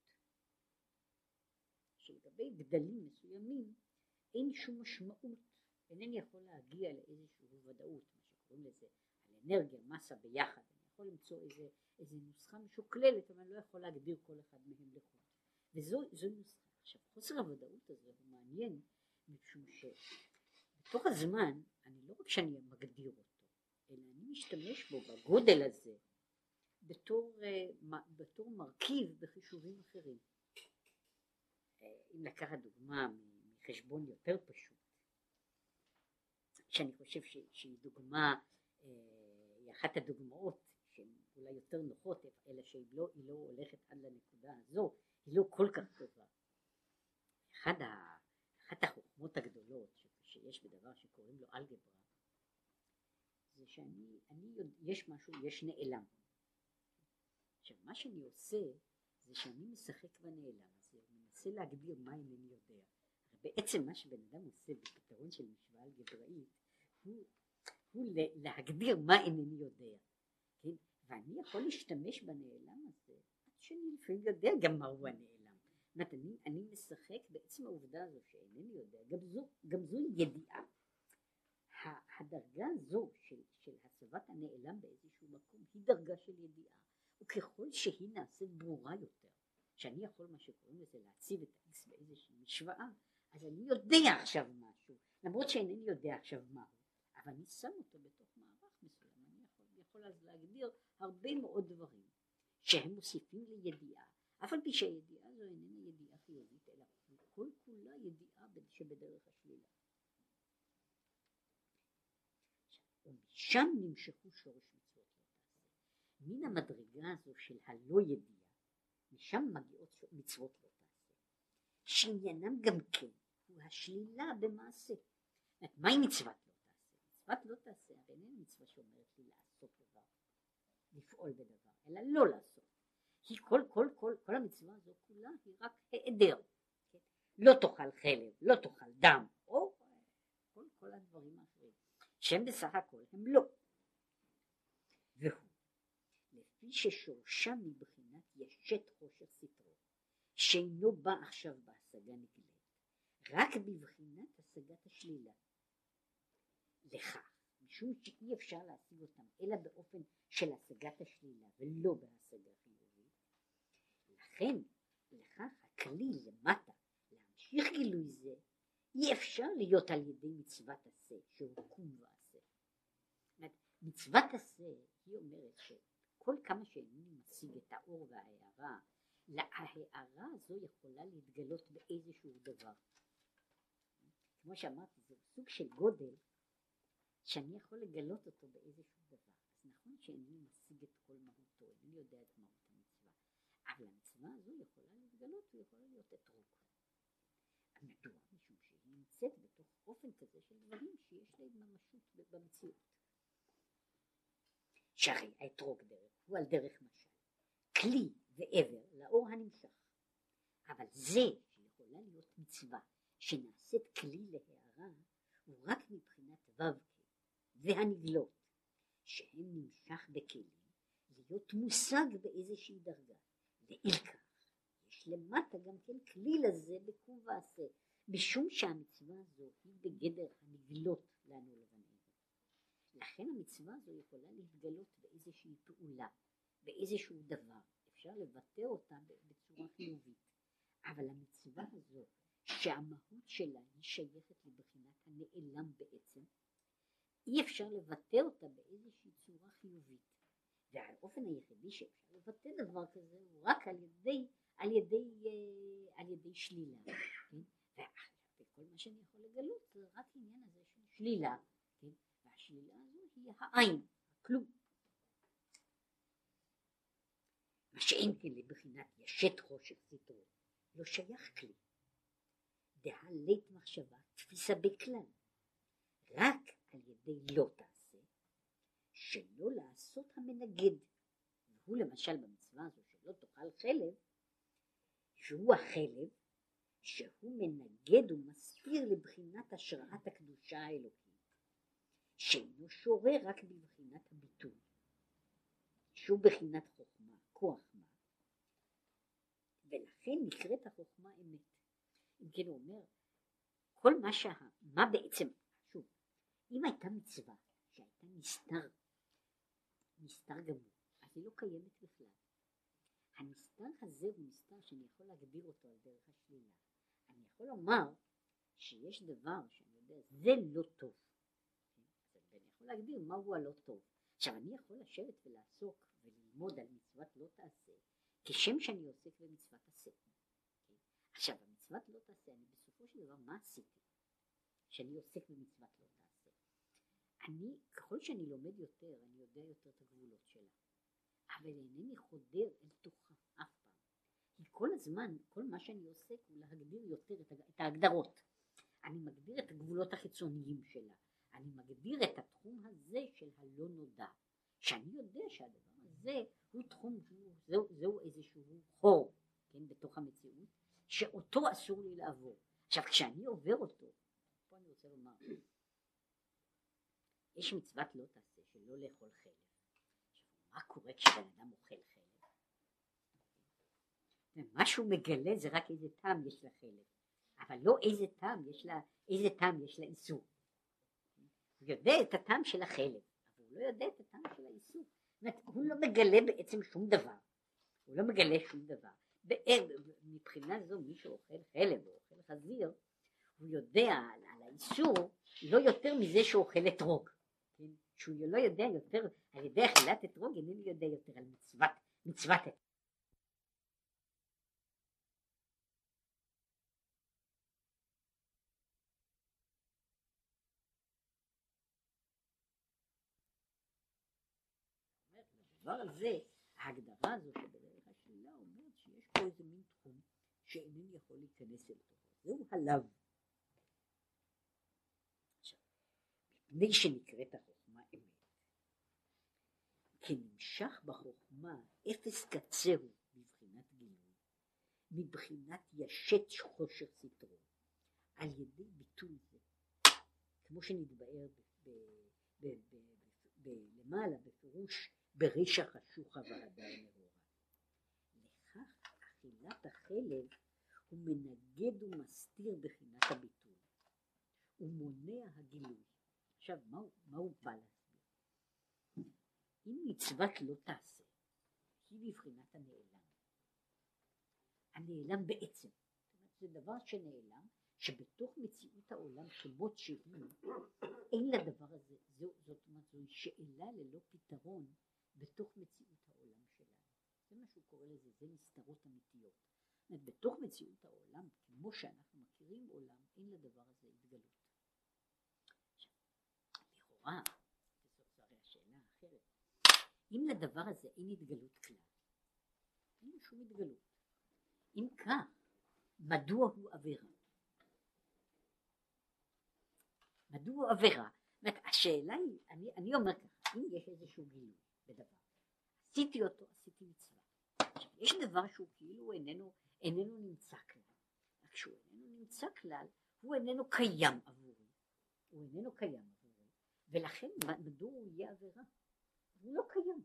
שלגבי גדלים מסוימים אין שום משמעות אינני יכול להגיע לאיזושהי ודאות, מה שקוראים לזה, על אנרגיה, מסה ביחד, אני יכול למצוא איזה, איזה נוסחה משוקללת, אבל אני לא יכול להגדיר כל אחד מהם לחוד. וזו נוסחה. עכשיו, חוסר הוודאות הזה הוא מעניין, משום שבתוך הזמן, אני לא רק שאני מגדיר אותו, אלא אני משתמש בו, בגודל הזה, בתור, אה, בתור מרכיב בחישובים אחרים. אה, אם לקחת דוגמה מחשבון יותר פשוט, שאני חושב ש, שהיא דוגמה, אה, היא אחת הדוגמאות שהן אולי יותר נוחות, אלא שהיא לא, לא הולכת עד לנקודה הזו, היא לא כל כך טובה. אחד ה, אחת החוכמות הגדולות שיש בדבר שקוראים לו אלגברה, זה שאני, אני, יש משהו, יש נעלם. עכשיו מה שאני עושה זה שאני משחק בנעלם הזה, מנסה להגדיר מה אינני יודע. בעצם מה שבן אדם עושה בפתרון של משוואה אלגבראית הוא, הוא להגדיר מה אינני יודע, כן? ואני יכול להשתמש בנעלם הזה עד שאני לפעמים יודע גם מהו הנעלם. זאת אומרת, אני, משחק בעצם העובדה הזו שאינני יודע, גם זו, גם זו ידיעה. הדרגה הזו של, של הצבת הנעלם באיזשהו מקום היא דרגה של ידיעה, וככל שהיא נעשית ברורה יותר, שאני יכול מה שקוראים לזה להציב את ה-X באיזושהי משוואה, אז אני יודע עכשיו משהו, למרות שאינני יודע עכשיו מהו. אבל אני שם אותו בתוך מערך מסוים, אני יכול, יכול אז להגדיר הרבה מאוד דברים שהם מוסיפים לידיעה, אף על פי שהידיעה הזו איננה ידיעה חיובית, אלא כל כולה ידיעה שבדרך השלילה. ומשם נמשכו שורש מצוות לא. מן המדרגה הזו של הלא ידיעה, משם מגיעות מצוות לא שעניינם גם כן הוא השלילה במעשה. מהי מצוות לא מצוות לא תעשה, הרי אין מצווה שאומרת לי לעשות דבר, לפעול בדבר, אלא לא לעשות. כי כל, כל, כל, כל המצווה הזו כולה היא רק היעדר. כן? לא תאכל חלב, לא תאכל דם, או כל, כל הדברים האחרים, שהם בסך הכל הם לא. והוא, לפי ששורשם מבחינת ישת חושך סתרו, שאינו בא עכשיו בהשגה נגלית, רק בבחינת השגת השלילה. לכך, משום שאי אפשר להשיג אותם אלא באופן של השגת השלילה ולא בהשגה חיובית, לכן לכך הכלי למטה להמשיך גילוי זה אי אפשר להיות על ידי מצוות עשה שהוא קום ועשה. מצוות עשה היא אומרת שכל כמה שאינני משיג את האור וההערה ההערה הזו יכולה להתגלות באיזשהו דבר. כמו שאמרתי זה סוג של גודל שאני יכול לגלות אותו באיזשהו דבר. אז נכון שאינני משיג את כל מהותו, אינני יודע את מהות המצווה, אבל המצווה הזו יכולה להתגלות ויכולה להיות אתרוג. מדוע? משום שהיא נמצאת בתוך אופן כזה של דברים שיש להם ממשות במציאות. שהרי האתרוג דרך הוא על דרך משל. כלי ועבר לאור הנמשך. אבל זה שיכולה להיות מצווה שנעשית כלי להערה הוא רק מבחינת ו"ק והנגלות שהם נמשך בכלים להיות מושג באיזושהי דרגה. ואילכך יש למטה גם כן כלי לזה בקום ועשה משום שהמצווה הזו היא בגדר הנגלות לנו לבנינו. לכן המצווה הזו יכולה להתגלות באיזושהי פעולה, באיזשהו דבר, אפשר לבטא אותה בצורה חיובית, אבל המצווה הזו שהמהות שלה היא שייכת לבחינת הנעלם בעצם, אי אפשר לבטא אותה באיזושהי צורה חיובית. והאופן היחידי שאפשר לבטא דבר כזה הוא רק על ידי, על ידי, אה, על ידי שלילה. כן? וכל מה שאני יכול לגלות זה רק עניין הזה של שלילה, כן? והשלילה הזו היא העין, הכלום. שאין כן לבחינת ישת חושך סטרו, לא שייך כלי. דהלית מחשבה תפיסה בכלל, רק על ידי לא תעשה, שלא לעשות המנגד. והוא למשל במצווה הזו שלא תאכל חלב, שהוא החלב שהוא מנגד ומסתיר לבחינת השראת הקדושה האלוקית, שאינו שורה רק בבחינת הביטוי, שהוא בחינת חוכמה, כוח ולכן נקראת החוכמה אמת. אם כן הוא אומר, כל מה שה... מה בעצם, שוב, אם הייתה מצווה שהייתה נסתר, נסתר גמור, אז היא לא קיימת בכלל. הנסתר הזה הוא נסתר שאני יכול להגדיר אותו על דרך השלילה. אני יכול לומר שיש דבר שאני יודע, זה לא טוב. ואני יכול להגדיר מהו הלא טוב. עכשיו אני יכול לשבת ולעסוק וללמוד על מצוות לא תעשה כשם שאני עוסק במצוות עשה. עכשיו במצוות לא תעשה אני בסופו של דבר מה עשיתי? שאני עוסק במצוות לא תעשה. אני ככל שאני לומד יותר אני יודע יותר את הגבולות שלה. אבל אינני חודר אל תוכה אף פעם. כי כל הזמן, כל מה שאני עוסק הוא להגדיר יותר את ההגדרות. אני מגדיר את הגבולות החיצוניים שלה. אני מגדיר את התחום הזה של הלא נודע. שאני יודע שהדבר הזה הוא תחום, זהו, זהו איזשהו חור, כן, בתוך המציאות, שאותו אסור לי לעבור. עכשיו כשאני עובר אותו, פה אני רוצה לומר, יש מצוות לא תעשה שלא לאכול חלב. מה קורה כשבן אדם אוכל חלב? מה שהוא מגלה זה רק איזה טעם יש לחלב, אבל לא איזה טעם יש לה, איזה טעם יש לאיסור. הוא יודע את הטעם של החלב, אבל הוא לא יודע את הטעם של האיסור. אומרת, הוא לא מגלה בעצם שום דבר. הוא לא מגלה שום דבר. מבחינה זו מי שאוכל חלב או אוכל חזיר, הוא יודע על, על האיסור לא יותר מזה שאוכל אתרוג. כן? שהוא לא יודע יותר על ידי אכילת אתרוג אינני יודע יותר על מצוות, מצוות אתרוג. הדבר הזה, ההגדרה הזו שבדרך השלילה אומרת שיש פה איזה מין תחום שאינני יכול להיכנס אל תוכו, זהו הלאו. מפני שנקראת החוכמה אמת, כי נמשך בחוכמה אפס קצהו מבחינת גילוי, מבחינת ישת חושך סתרו, על ידי ביטוי זה, כמו שנתבאר למעלה בפירוש ברישא חשוכה ועדיין נאורה. לכך אכילת החלב הוא מנגד ומסתיר בחינת הביטוי. הוא מונע הגילוי. עכשיו מה, מה הוא בא להסביר? אם מצוות לא תעשה, היא בבחינת הנעלם. הנעלם בעצם. זה דבר שנעלם, שבתוך מציאות העולם כמות שהיא, אין לדבר הזה, זאת אומרת זוהי שאלה ללא פתרון בתוך מציאות העולם שלנו. זה מה שהוא קורא לזה, זה נסתרות אמיתיות. אומרת, בתוך מציאות העולם, כמו שאנחנו מכירים עולם, אין לדבר הזה התגלות. לכאורה, וזאת הרי השאלה האחרת, אם לדבר הזה אין התגלות כלל, אין שום התגלות. אם כך, מדוע הוא עבירה? מדוע עבירה? זאת השאלה היא, אני, אני אומר ככה, אם יש איזשהו גילוי בדבר, עשיתי אותו, עשיתי מצווה. עכשיו, יש דבר שהוא כאילו איננו, איננו נמצא כלל. רק שהוא איננו נמצא כלל, הוא איננו קיים עבורי. הוא איננו קיים עבורי, ולכן מדוע הוא יהיה עבירה? הוא לא קיים.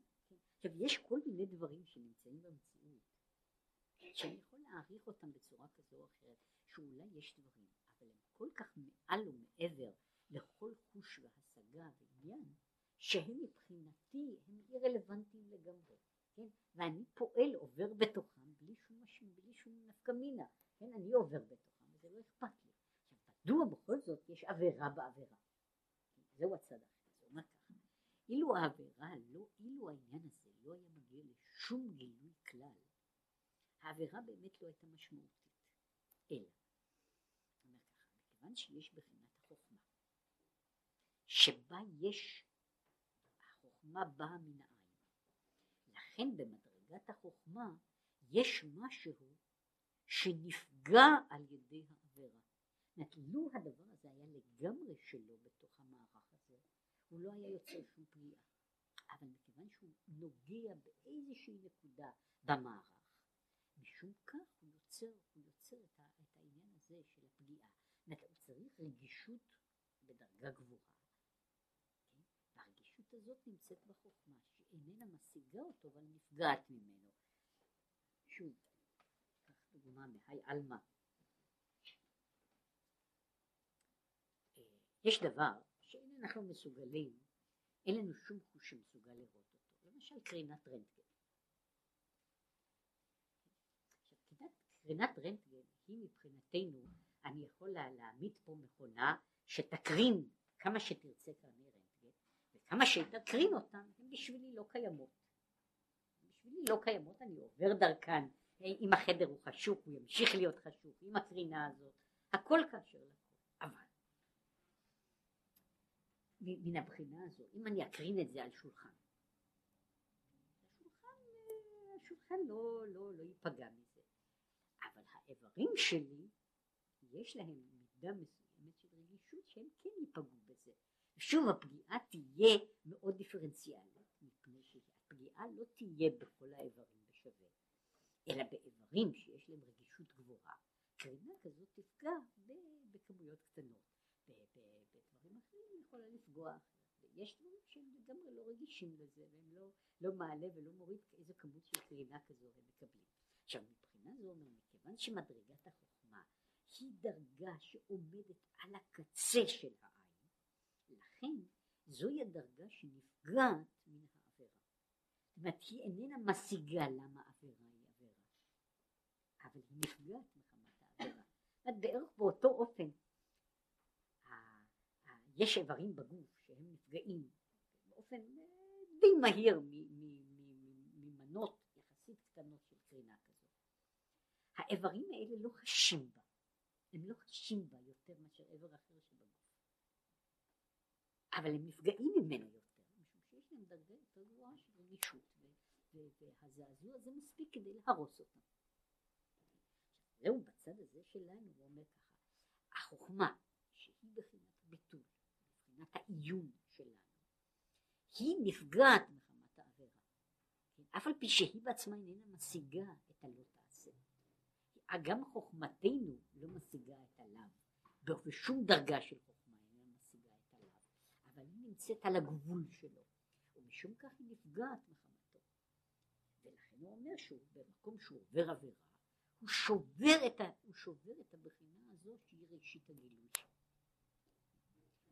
עכשיו, יש כל מיני דברים שנמצאים במציאות, שאני יכול להעריך אותם בצורה כזו או אחרת, שאולי יש דברים, אבל הם כל כך מעל ומעבר לכל חוש והשגה ועניין, שהם מבחינתי הם אי רלוונטיים לגמרי, כן? ואני פועל, עובר בתוכם בלי שום, בלי שום נפקא מינה, כן? אני עובר בתוכם וזה לא אכפת לי. עכשיו, מדוע בכל זאת יש עבירה בעבירה? זהו הצד אחר, זה אומר ככה, אילו העבירה, לא, אילו העניין הזה לא היה מגיע לשום גילוי כלל, העבירה באמת לא הייתה משמעותית, אלא, אומר ככה, מכיוון שיש בחינת החוכמה, שבה יש, החוכמה באה מן העין, לכן במדרגת החוכמה יש משהו שנפגע על ידי העבירה. זאת לו הדבר הזה היה לגמרי שלו בתוך המערך הזה, הוא לא היה יוצר שום פגיעה. אבל מכיוון שהוא נוגע באיזושהי נקודה במערך, משום כך הוא יוצר, הוא יוצר את, העניין הזה של הפגיעה. זאת הוא צריך רגישות בדרגה גבוהה. הזאת נמצאת בחוכמה, שאיננה משיגה אותו, אבל נפגעת ממנו. שוב, קח דוגמה מהי עלמא. אה, יש דבר שאין אנחנו מסוגלים, אין לנו שום חוש שמסוגל לראות אותו. למשל קרינת רנטגן. קרינת רנטגן היא מבחינתנו, אני יכול להעמיד פה מכונה שתקרין כמה שתרצה קרני וכמה שתקרין אותן, הן בשבילי לא קיימות. בשבילי לא קיימות, אני עובר דרכן, אם החדר הוא חשוך הוא ימשיך להיות חשוך, עם הקרינה הזאת, הכל כאשר לכל. אבל מן הבחינה הזו, אם אני אקרין את זה על שולחן, השולחן, השולחן לא, לא, לא ייפגע מזה. האיברים שלי יש להם מידה מסוימת של רגישות שהם כן ייפגעו בזה. ושוב הפגיעה תהיה מאוד דיפרנציאלית מפני שהפגיעה לא תהיה בכל האיברים בשווה אלא באיברים שיש להם רגישות גבוהה. קרינה כזאת תפגע בכמויות קטנות. בדברים אחרים יכולה לפגוע. יש דברים שהם לגמרי לא רגישים לזה והם לא, לא מעלה ולא מוריד איזה כמות של קרינה כזו הם מקבלים. עכשיו מבחינה זו אומר מכיוון שמדרגת החוכמה היא דרגה שעומדת על הקצה של העין, לכן זוהי הדרגה שנפגעת מן העבירה. זאת אומרת, היא איננה משיגה למה עבירה היא עבירה, אבל היא נפגעת מחמת העבירה. זאת בערך באותו אופן, יש איברים בגוף שהם נפגעים באופן אה, די מהיר ממנות יחסית קטנות של קרינה כזאת. האיברים האלה לא חשים בה, הם לא חשים בה יותר מאשר איבר אחר אבל הם נפגעים ממנו יותר, משום שיש להם דרגה יותר גבוהה של רגישות, והזעזוע הזה מספיק כדי להרוס אותם. זהו בצד הזה שלנו, הוא אומר ככה, החוכמה שהיא בחינת ביטול, בחינת העיון שלנו, היא נפגעת מחמת העבירה, כן? אף על פי שהיא בעצמה איננה משיגה את הלא תעשה. גם חוכמתנו לא משיגה את הלאו, בשום דרגה של חוכמה היא לא משיגה את הלאו, אבל היא נמצאת על הגבול שלו, ומשום כך היא נפגעת מחמתו. ולכן הוא אומר שהוא במקום שהוא עובר עבירה, הוא שובר את, ה, הוא שובר את הבחינה הזו שהיא ראשית הגילוי.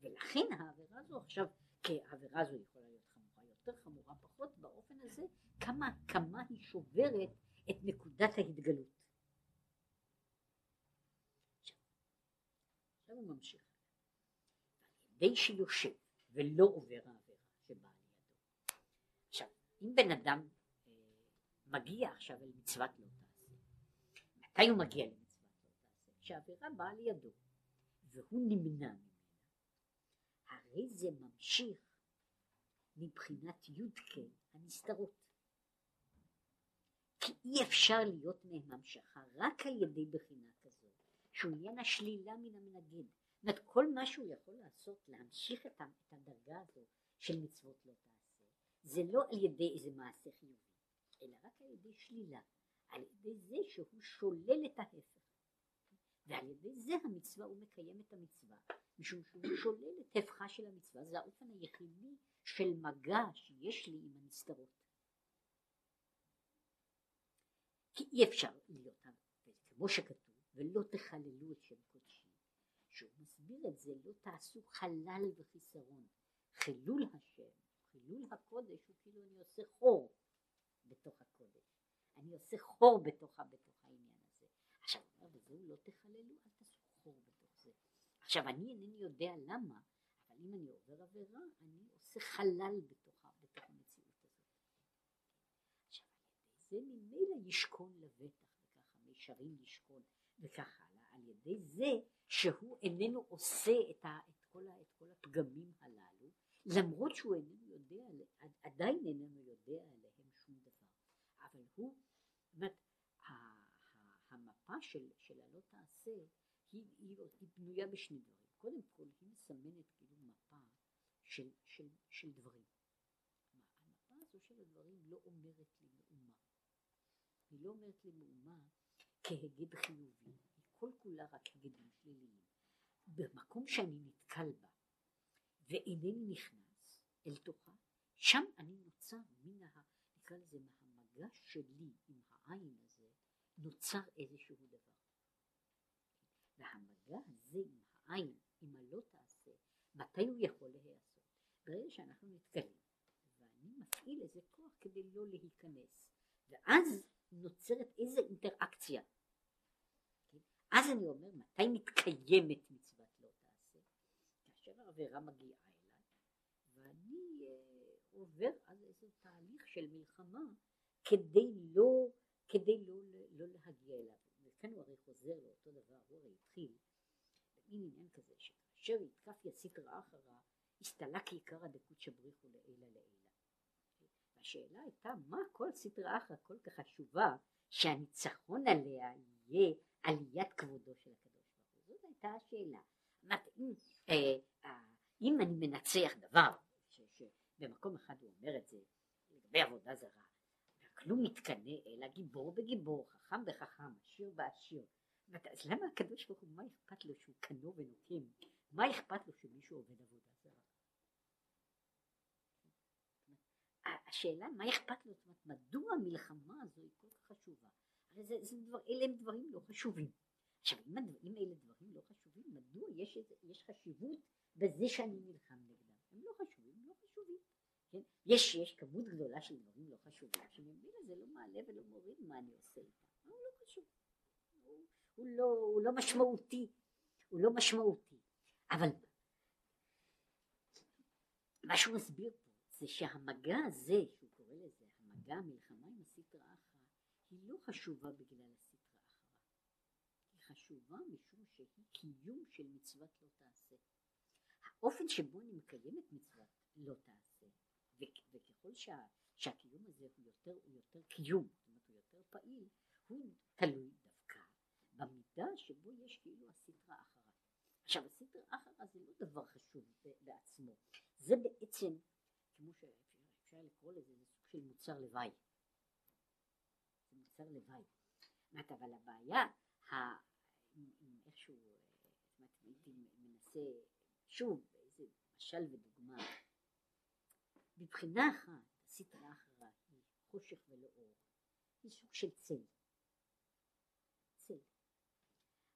ולכן העבירה הזו עכשיו, כי העבירה הזו יכולה להיות חמורה יותר, חמורה פחות, באופן הזה כמה, כמה היא שוברת את נקודת ההתגלות. הוא ממשיך. די שיושב ולא עובר העבירה שבאה לידו. עכשיו, אם בן אדם אה, מגיע עכשיו אל מצוות לא תעשה, מתי הוא מגיע למצוות לא תעשה? כשהעבירה באה לידו, והוא נמנע ממנה. הרי זה ממשיך מבחינת י"ק הנסתרות. כי אי אפשר להיות מהם המשכה רק על ידי בחינה כזו, שהוא עניין השלילה מן המנגד. אומרת, כל מה שהוא יכול לעשות, להמשיך את הדרגה הזו של מצוות לא תעשה, זה לא על ידי איזה מעשה חיובי, אלא רק על ידי שלילה, על ידי זה שהוא שולל את ההפך. ועל ידי זה המצווה הוא מקיים את המצווה, משום שהוא שולל את הפכה של המצווה, זה האופן היחידי של מגע שיש לי עם הנסתרות. כי אי אפשר להיות, כמו שכתוב, ולא תחללו את שם שהוא מסביר את זה, לא תעשו חלל וחיסרון. חילול השם, חילול הקודש הוא כאילו אני עושה חור בתוך הקודש, אני עושה חור בתוך, בתוך העניין הזה. עכשיו וזהו לא תחללו, אל תעשו חור בתוך זה. עכשיו אני אינני יודע למה, אבל אם אני עובר עבירה, אני עושה חלל בתוך, בתוך המציאות הזאת. עכשיו זה ממילא ישכון לבטח, וככה מישרים ישכון, הלאה, על ידי זה שהוא איננו עושה את, ה, את, כל, ה, את כל הפגמים הללו, למרות שהוא איננו יודע, עדיין איננו יודע עליהם שום דבר, אבל הוא, זאת אומרת, המפה של, של הלא תעשה היא, היא, היא בנויה בשני דברים. קודם כל היא מסמנת כאילו מפה של, של, של דברים. המפה הזו של הדברים לא אומרת לי מאומה. היא לא אומרת לי מאומה כהגד חיובי, כל כולה רק הגדים שליליים. במקום שאני נתקל בה ואינני נכנס אל תוכה, שם אני נוצר מן ה... נקרא לזה מהמגע שלי עם העין הזה, נוצר איזשהו דבר. והמגע הזה עם העין, אם הלא תעשה, מתי הוא יכול להיעשות? ברגע שאנחנו נתקלים, ואני מפעיל איזה כוח כדי לא להיכנס, ואז נוצרת איזה אינטראקציה. אז אני אומר, מתי מתקיימת מצוות לא תעשה? כאשר העבירה מגיעה אליי, ואני אה, עובר אז איזה תהליך של מלחמה כדי לא, כדי לא, לא להגיע אליו. וכאן הוא הרי חוזר לאותו דבר, הוא הרי התחיל במין עניין כזה שכאשר יתקף יסית רעה אחרה, הסתלק עיקר הדקות שבריחו לעילה לעילה. והשאלה הייתה מה כל סטרה אחרא כל כך חשובה שהניצחון עליה יהיה עליית כבודו של הקדוש ברוך הוא. זאת הייתה השאלה. אה, אה, אם אני מנצח דבר, שבמקום אחד הוא אומר את זה לגבי עבודה זרה, כלום מתקנא אלא גיבור בגיבור, חכם בחכם, עשיר בעשיר. אז למה הקדוש ברוך הוא, מה אכפת לו שהוא קנו ונוקם? מה אכפת לו שמישהו עובד עבודה זרה? השאלה מה אכפת לו, מדוע המלחמה הזו היא כל כך חשובה? הרי זה, זה דבר, אלה הם דברים לא חשובים. עכשיו אם, אם אלה דברים לא חשובים, מדוע יש, יש חשיבות בזה שאני נלחם נגדם? הם לא חשובים, הם לא חשובים. כן? יש, יש כמות גדולה של דברים לא חשובים, שממילא זה לא מעלה ולא מוריד מה אני עושה איתם. הוא לא חשוב. הוא, הוא, לא, הוא לא משמעותי. הוא לא משמעותי. אבל מה שהוא מסביר פה זה שהמגע הזה, שהוא קורא לזה, המגע, אחרא, היא לא חשובה בגלל הסטרא אחרא. היא חשובה משום שהיא קיום של מצוות לא תעשה. האופן שבו אני מקיים את מצוות לא תעשה, וככל שה, שהקיום הזה הוא יותר, הוא יותר קיום, זאת אומרת הוא יותר פעיל, הוא תלוי דווקא במידה שבו יש כאילו הסטרא אחרא. עכשיו הסטרא אחרא זה לא דבר חשוב בעצמו, זה בעצם כמו שאפשר לקרוא לזה, זה סוג של מוצר לוואי. זה מוצר לוואי. זאת אבל הבעיה, איכשהו, זאת אומרת, הייתי מנסה, שוב, באיזה משל ודוגמה, מבחינה אחת, הסטרה אחרה היא חושך ולא אור, היא סוג של צל. צל.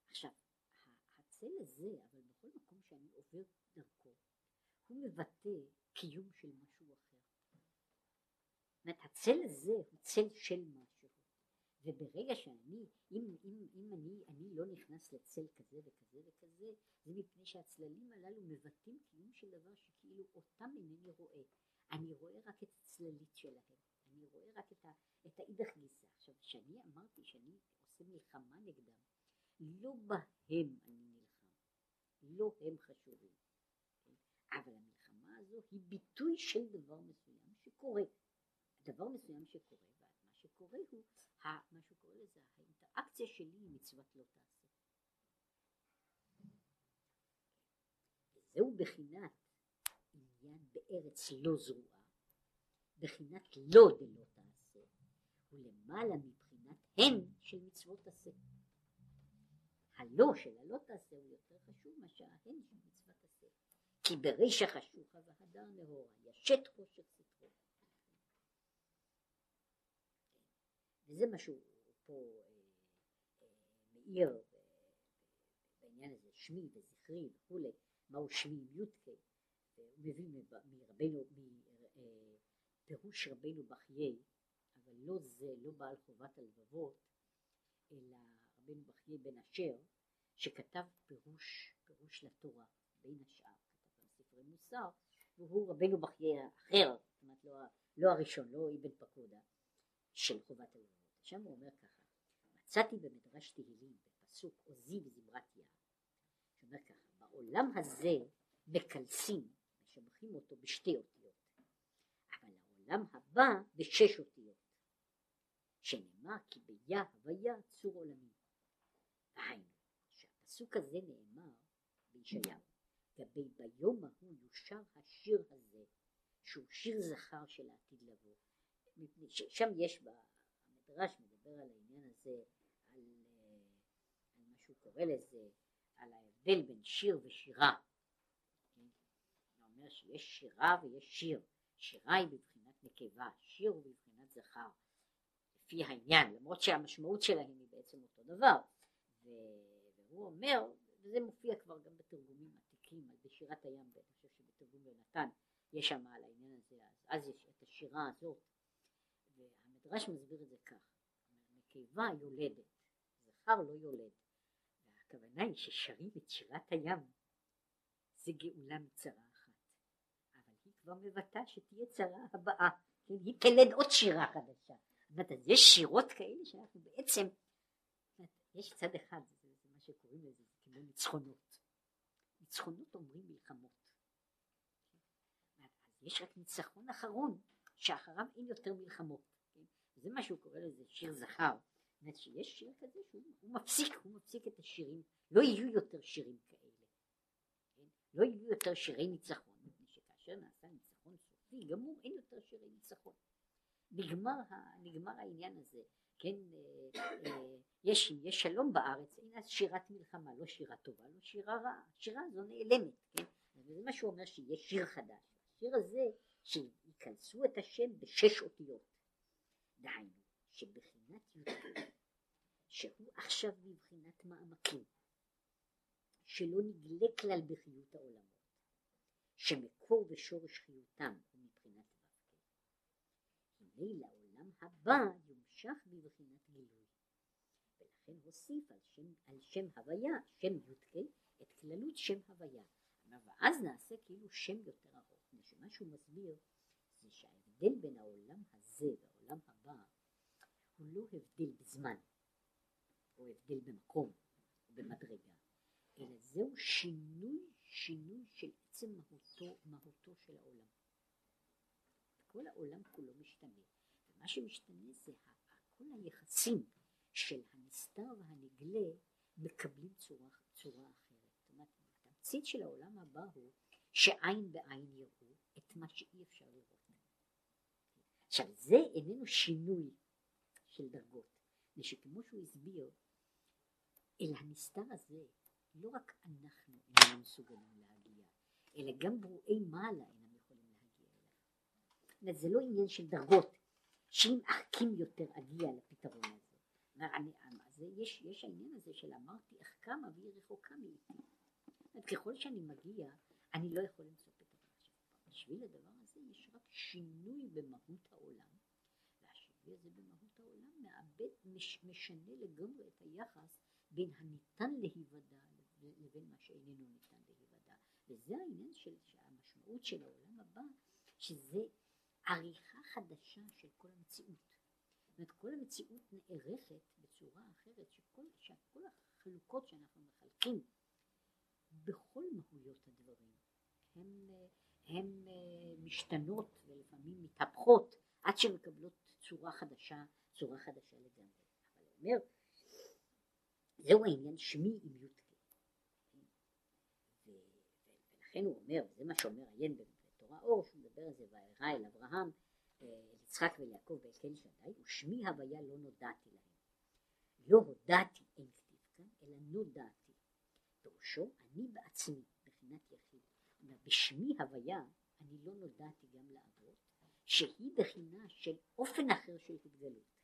עכשיו, הצל הזה, אבל בכל מקום שאני עובר דרכו, הוא מבטא קיום של משהו אחר. זאת אומרת, הצל הזה הוא צל של משהו, וברגע שאני, אם, אם, אם אני, אני לא נכנס לצל כזה וכזה וכזה, זה מפני שהצללים הללו מבטאים קיום של דבר שכאילו אותם אינני רואה. אני רואה רק את הצללית שלהם. אני רואה רק את, ה, את האידך גיסא. עכשיו, כשאני אמרתי שאני עושה מלחמה נגדם, לא בהם אני נלחם, לא הם חשובים. אבל המלחמה הזו היא ביטוי של דבר מסוים שקורה. דבר מסוים שקורה, שקורה הוא, מה שקורה לזה, האינטראקציה שלי עם מצוות לא תעשה. וזהו בחינת עניין בארץ לא זרועה, בחינת לא דלא תעשה, ולמעלה מבחינת הן של מצוות עשה. הלא של הלא תעשה הוא יותר חשוב מאשר ההן של מצוות עשה. כי בריש החשוכה והדר נהורה, ישת חושך סתרו. וזה מה שהוא פה אה, אה, מאיר בעניין הזה, שמי וזכרי וכולי, מהו שמי יודקה, הוא מביא מרבנו, מפירוש רבנו בחיי, אבל לא זה, לא בעל חובת הלבבות, אלא רבנו בחיי בן אשר, שכתב פירוש, פירוש לתורה, בין השאר, כתב גם ספרי מוסר, והוא רבנו בחיי האחר, זאת אומרת לא, לא הראשון, לא אבן פקודה, של חובת הלבבות. שם הוא אומר ככה, מצאתי במדרש תהילים בפסוק עוזי וזמרת יער, שאומר ככה, בעולם הזה מקלסים, משבחים אותו בשתי אותיות, אבל העולם הבא בשש אותיות, שנאמר כי ביה הוויה צור עולמי. והיינו, שהפסוק הזה נאמר בישעיהו, גבי ביום ההוא יושר השיר הזה, שהוא שיר זכר של העתיד לבוא. שם יש בה המדרש מדבר על העניין הזה, על, אה, על מה שהוא קורא לזה, על ההבדל בין שיר ושירה. כן? הוא אומר שיש שירה ויש שיר. שירה היא בבחינת נקבה, שיר הוא בבחינת זכר. לפי העניין, למרות שהמשמעות שלהם היא בעצם אותו דבר. והוא אומר, וזה מופיע כבר גם בתרגומים עתיקים, על בשירת הים, אני חושב שבתרגום יונתן יש שם על העניין הזה, אז, אז יש את השירה הזאת, המדרש מסביר את זה כך, נקבה יולדת, זכר לא יולד, והכוונה היא ששרים את שירת הים, זה גאולה מצרה אחת, אבל היא כבר מבטאה שתהיה צרה הבאה, כן? היא תלד עוד שירה חדשה, זאת אומרת, יש שירות כאלה שאנחנו בעצם, יש צד אחד, זה, מה שקוראים לזה, זה כמו ניצחונות, ניצחונות אומרים מלחמות, יש רק ניצחון אחרון, שאחריו אין יותר מלחמות. זה מה שהוא קורא לזה שיר זכר. זאת אומרת שיש שיר כזה שהוא מפסיק, הוא מפסיק את השירים, לא יהיו יותר שירים כאלה. כן? לא יהיו יותר שירי ניצחון, מפני שכאשר נעשה ניצחון סופי גמור אין יותר שירי ניצחון. נגמר, נגמר העניין הזה, כן, אה, אה, יש, יש שלום בארץ, אין אז שירת מלחמה, לא שירה טובה, לא שירה רעה, השירה הזו נעלמת, כן, וזה מה שהוא אומר שיש שיר חדש, השיר הזה שייכנסו את השם בשש אותיות, דהיינו שבחינת י"ק שהוא עכשיו בבחינת מעמקים שלא נגלה כלל בחיות העולמות שמקור ושורש חיותם הוא מבחינת ו"ק הנה לעולם הבא יומשך בבחינת גילוי. ולכן הוסיף על שם, על שם הוויה שם י"ק את כללות שם הוויה. ואז נעשה כאילו שם יותר ארוך. מה שהוא מסביר זה שההבדל בין העולם הזה הבא הוא לא הבדל בזמן. או הבדל במקום או במדרגה. אלא זהו שינוי שינוי של עצם מהותו, מהותו של העולם. כל העולם כולו משתנה. ומה שמשתנה זה כל היחסים של הנסתר והנגלה מקבלים צורה, צורה אחרת. זאת אומרת התמצית של העולם הבא הוא שעין בעין יראו את מה שאי אפשר לראות עכשיו זה איננו שינוי של דרגות, זה שכמו שהוא הסביר, אל הנסתר הזה לא רק אנחנו איננו מסוגלים להגיע, אלא גם ברואי מעלה אינם יכולים להגיע אליו. זה לא עניין של דרגות, שאם אחכים יותר אגיע לפתרון הזה. אני, זה יש, יש העניין הזה של אמרתי אחכמה והיא רחוקה מאיתי. ככל שאני מגיע, אני לא יכול למצוא פתרון. בשביל הדבר שינוי במהות העולם, המערבי הזה במהות העולם מאבד, מש, משנה לגמרי את היחס בין הניתן להיוודע לבין מה שאיננו ניתן להיוודע. וזה העניין של, המשמעות של העולם הבא, שזה עריכה חדשה של כל המציאות. זאת אומרת, כל המציאות נערכת בצורה אחרת, שכל, שכל החלוקות שאנחנו מחלקים בכל מהויות הדברים, הן, הן משתנות ולפעמים מתהפכות עד שמקבלות צורה חדשה, צורה חדשה לגמרי. אבל הוא אומר, זהו העניין שמי עם י"ק. ולכן הוא אומר, זה מה שאומר עיין בתורה אור, שהוא מדבר על זה, וארא אל אברהם, אל יצחק וליעקב ואל כן שדי, ושמי הוויה לא נודעתי להם. לא הודעתי אין כתיב כאן, אלא נודעתי. פירושו, אני בעצמי, בחינת יחיד. בשמי הוויה, אני לא נודעתי גם לאבות, שהיא בחינה של אופן אחר של התגלות.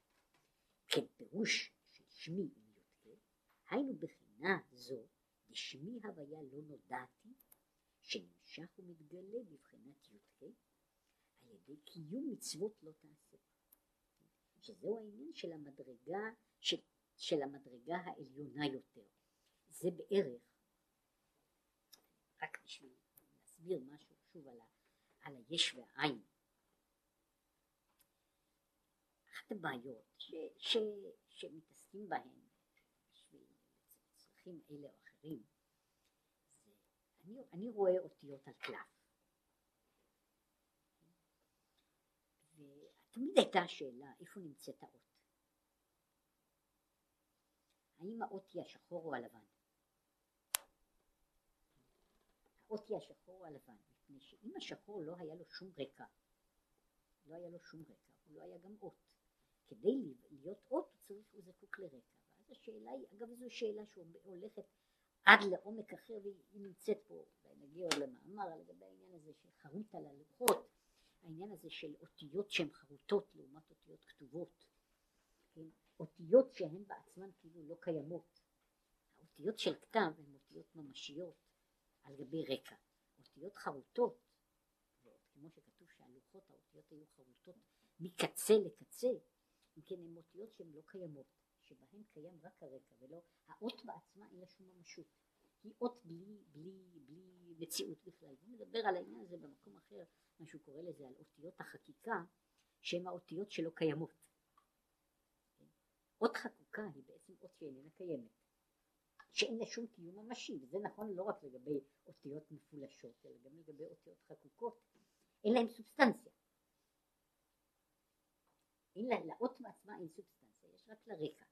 כן, פירוש של שמי עם י"ק, היינו בחינה זו, דשמי הוויה לא נודעתי, שנמשך ומתגלה בבחינת י"ק, על ידי קיום מצוות לא תעשה. שזהו העניין של המדרגה, של, של המדרגה העליונה יותר. זה בערך, רק בשביל להסביר משהו שוב על, ה, על היש והעין. אחת הבעיות ש, ש, שמתעסקים בהן בשביל אלה או אחרים, זה, אני, אני רואה אותיות על קלף. ותמיד הייתה השאלה איפה נמצאת האות. האם האות היא השחור או הלבן? האות היא השחור או הלבן, מפני שאם השחור לא היה לו שום רקע, לא היה לו שום רקע, הוא לא היה גם אות. כדי להיות אות הוא צריך, הוא זקוק לרקע. ואז השאלה היא, אגב זו שאלה שהולכת עד לעומק אחר והיא נמצאת פה, נגיע עוד למאמר לגבי העניין הזה של חרוט על הלוחות, העניין הזה של אותיות שהן חרוטות לעומת אותיות כתובות, כן? אותיות שהן בעצמן כאילו לא קיימות. האותיות של כתב הן אותיות ממשיות על גבי רקע. אותיות חרוטות, כמו שכתוב שהלוחות, האותיות היו חרוטות מקצה לקצה, אם כן הן אותיות שהן לא קיימות, שבהן קיים רק הרקע ולא, האות בעצמה אין לה שום ממשות. היא אות בלי, בלי, בלי מציאות בכלל. הוא מדבר על העניין הזה במקום אחר, מה שהוא קורא לזה על אותיות החקיקה, שהן האותיות שלא קיימות. אות חקוקה היא בעצם אות שאיננה קיימת, שאין לה שום קיום ממשי, וזה נכון לא רק לגבי אותיות מפולשות, אלא גם לגבי אותיות חקוקות, אין להן סובסטנציה. אין לה, לאות מעצמה אין סובסטנציה, יש רק לרקע.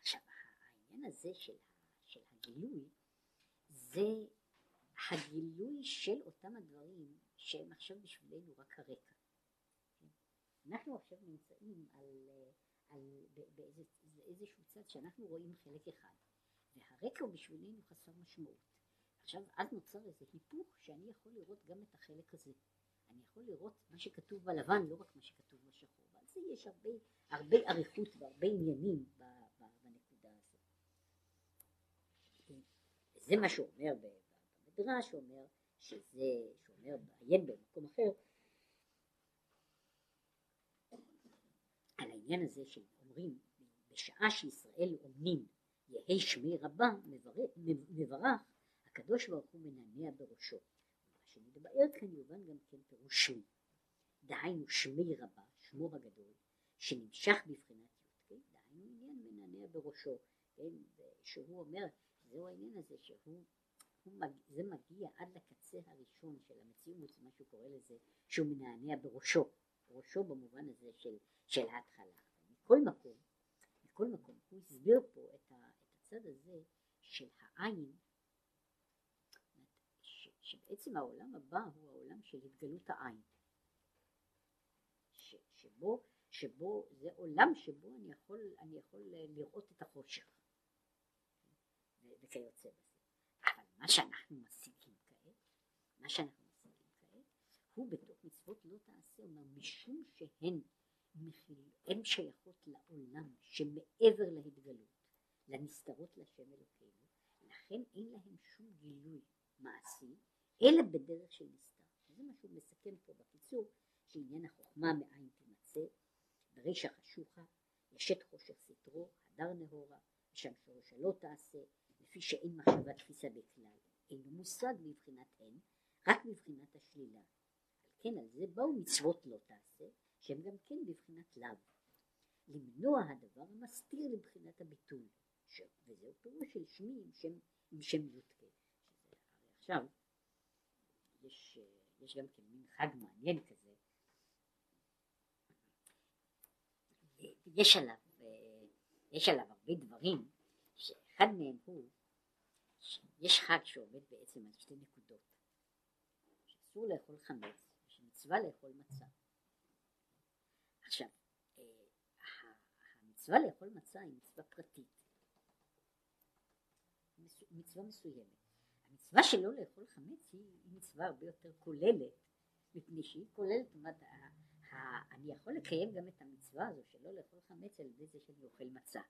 עכשיו העניין הזה של, של הגילוי זה הגילוי של אותם הדברים שהם עכשיו בשבילנו רק הרקע. אנחנו עכשיו נמצאים על, על, באיזה, באיזשהו צד שאנחנו רואים חלק אחד והרקע הוא בשבילנו חסר משמעות. עכשיו אז נוצר איזה היפוך שאני יכול לראות גם את החלק הזה. אני יכול לראות מה שכתוב בלבן לא רק מה שכתוב בשחור. ועל זה יש הרבה, הרבה אריכות והרבה עניינים בנקודה הזאת. זה מה שאומר במדרש, אומר שזה, שאומר בעיין במקום אחר, על העניין הזה שאומרים בשעה שישראל אומנים יהי שמי רבה מברך, מברך הקדוש ברוך הוא מנענע בראשו. מה שמתבאר כאן יובן גם כן פירוש שמי. דהיינו שמי רבה, שמו הגדול, שנמשך בבחינת י"ק, דהיינו עניין מנענע בראשו, כן, שהוא אומר, זהו העניין הזה שהוא, מג, זה מגיע עד לקצה הראשון של המציאות, מה שהוא קורא לזה, שהוא מנענע בראשו, ראשו במובן הזה של, של ההתחלה. מכל מקום, מכל מקום, הוא הסביר פה את, ה, את הצד הזה של העין, ש, שבעצם העולם הבא הוא העולם של התגלות העין, ש, שבו, שבו זה עולם שבו אני יכול, אני יכול לראות את החושך. וכיוצא בזה. אבל מה שאנחנו משיגים כעת, מה שאנחנו משיגים כעת, הוא בתוך מצוות לא תעשה, אומר משום שהן מכיל, הן שייכות לעולם שמעבר להתגלות, לנסתרות לשם אלוקינו, לכן אין להם שום גילוי מעשי, אלא בדרך של נסתר. זה מה שהוא מסכם פה בקיצור, שעניין החוכמה מאין תימצא, ברישא חשוכה, ישת חושך סתרו, הדר נהורה, ושם שורש הלא תעשה, לפי שאין מחשבה תפיסה בכלל, אינו מושג מבחינת הן, רק מבחינת השלילה. כן על זה באו מצוות לא תעשה, שהם גם כן בבחינת לאו. למנוע הדבר המסתיר לבחינת הביטול, ש... וזהו פירוש של שמי עם שם, עם שם י"ק. עכשיו, יש, יש גם כן מין חג מעניין כזה, יש עליו, יש עליו הרבה דברים, שאחד מהם הוא, יש חג שעובד בעצם על שתי נקודות, שאסור לאכול חמץ, ושמצווה לאכול מצה. עכשיו, אה, המצווה לאכול מצה היא מצווה פרטית, מצווה מסוימת. המצווה שלא לאכול חמץ היא, מצווה הרבה יותר כוללת, מפני שהיא כוללת, זאת אומרת, אני יכול לקיים גם את המצווה הזו שלא לאכול חמץ על ידי זה שאני אוכל מצה,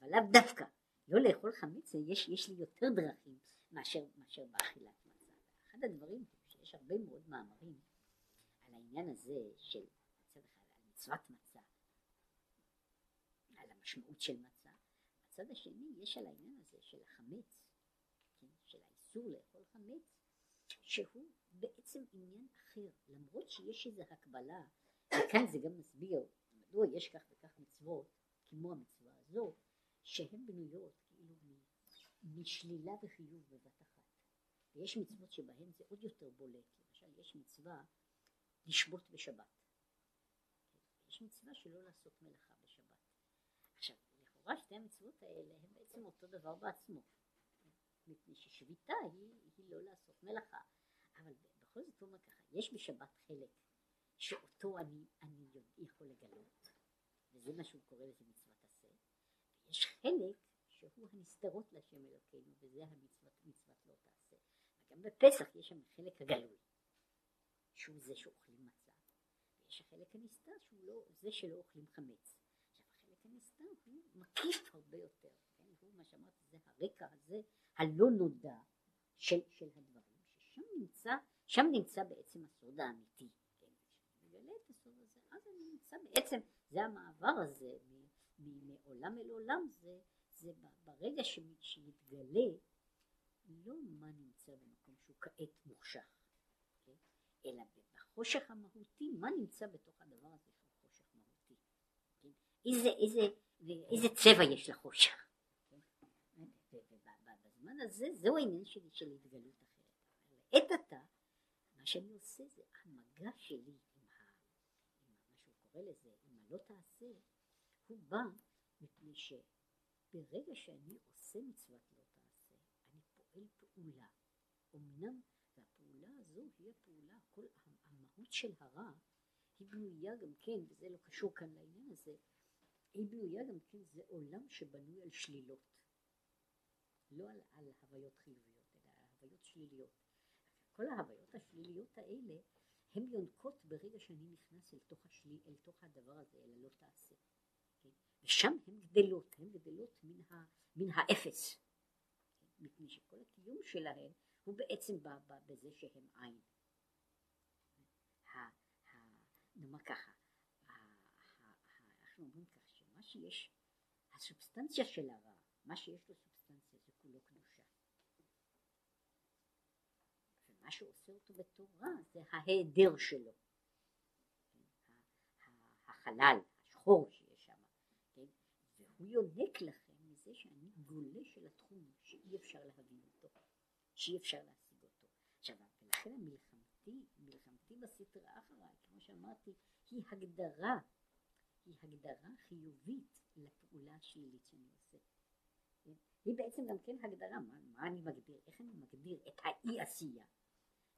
אבל לאו דווקא, לא לאכול חמץ יש, יש לי יותר דרכים מאשר, מאשר באכילת מצה. אחד הדברים שיש הרבה מאוד מאמרים על העניין הזה של מצוות מצה, על המשמעות של מצה, מצד השני יש על העניין הזה של החמץ, כן, של האיסור לאכול חמץ, שהוא בעצם עניין אחר, למרות שיש איזו הקבלה וכאן זה גם מסביר מדוע יש כך וכך מצוות כמו המצווה הזו שהן בנויות כאילו משלילה וחיוב בבת אחת. ויש מצוות שבהן זה עוד יותר בולט. למשל יש מצווה לשבות בשבת. יש מצווה שלא לעשות מלאכה לכאורה שתי המצוות האלה הן בעצם אותו דבר בעצמו מפני ששביתה היא, היא לא לעשות מלאכה אבל בכל זאת הוא אומר ככה יש בשבת חלק שאותו אני, אני יכול לגלות, וזה מה שהוא קורא לזה מצוות עשה, ויש חלק שהוא הנסתרות להשם אלוקינו, וזה המצוות מצוות לא תעשה. וגם בפסח יש שם חלק הגלוי, שהוא זה שאוכלים מצה, ויש החלק הנסתר שהוא לא, זה שלא אוכלים חמץ. הנסתר הוא מקיף הרבה יותר, כן? הוא מה שאמרתי, זה הרקע הזה הלא נודע של, של הדברים, ששם נמצא, שם נמצא בעצם הסוד האמיתי. אז אני נמצא בעצם, זה המעבר הזה מעולם אל עולם, זה, זה ברגע שמתגלה לא מה נמצא במקום שהוא כעת מוחשך, כן? אלא בחושך המהותי, מה נמצא בתוך הדבר הזה שהוא חושך מהותי, כן? איזה, איזה, איזה צבע יש לחושך? ובזמן הזה זהו העניין שלי של התגלות אחרת, לעת עתה מה שאני עושה זה המגע שלי קורא לזה, אם לא תעשה, הוא בא מפני שברגע שאני עושה מצוות לא תעשה, אני פועל פעולה. אמנם, והפעולה הזו היא הפעולה, כל המהות של הרע, היא בנויה גם כן, וזה לא קשור כאן לעניין הזה, היא בנויה גם כן, זה עולם שבנוי על שלילות. לא על, על הוויות חיוביות, אלא על הוויות שליליות. כל ההוויות השליליות האלה הן יונקות ברגע שאני נכנס אל תוך, השלי, אל תוך הדבר הזה, אל הלא תעשה. כן? ושם הן גדלות, הן גדלות מן, ה, מן האפס. כן? מפני שכל הקיום שלהן הוא בעצם בא, בא בזה שהן עין. נאמר ככה, אנחנו אומרים ככה, שמה שיש, הסובסטנציה של הרע, מה שיש לו סובסטנציה זה כולו קדושה. מה שעושה אותו בתורה זה ההיעדר שלו. החלל, השחור שיש שם, כן? והוא יונק לכם מזה שאני גולה של התחום שאי אפשר להבין אותו, שאי אפשר להשיג אותו. עכשיו, ולכן המלחמתי, מלחמתי בסטרה אחריי, כמו שאמרתי, היא הגדרה, היא הגדרה חיובית לפעולה השלילית שאני עושה. היא בעצם גם כן הגדרה, מה, מה אני מגדיר, איך אני מגדיר את האי עשייה.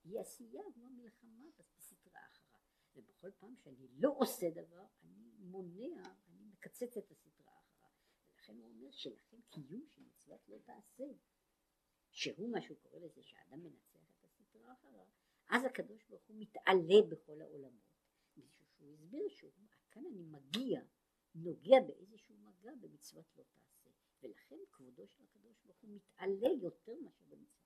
אי עשייה הוא המלחמה בסטרה אחריו. ובכל פעם שאני לא עושה דבר, אני מונע, אני מקצץ את הסטרה אחריו. ולכן הוא אומר שלכן קיום של מצוות לא תעשה, שהוא מה שהוא קורא לזה שהאדם מנצח את הסטרה אחריו, אז הקדוש ברוך הוא מתעלה בכל העולמות. משהו שהוא הסביר שהוא, כאן אני מגיע, נוגע באיזשהו מגע במצוות לא תעשה. ולכן כבודו של הקדוש ברוך הוא מתעלה יותר מאשר במצוות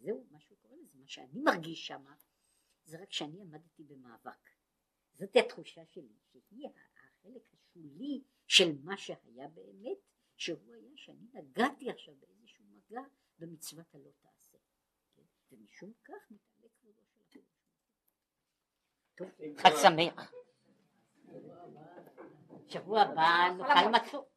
זהו מה שהוא קורא לזה, מה שאני מרגיש שם זה רק שאני עמדתי במאבק. זאת התחושה שלי, שהיא החלק השולי של מה שהיה באמת, שהוא היה שאני נגעתי עכשיו באיזשהו מגע במצוות הלא תעשה. כן? ומשום כך מתעלה כבודו של הקדוש טוב, חג שמח. שבוע הבא נאכל מצות.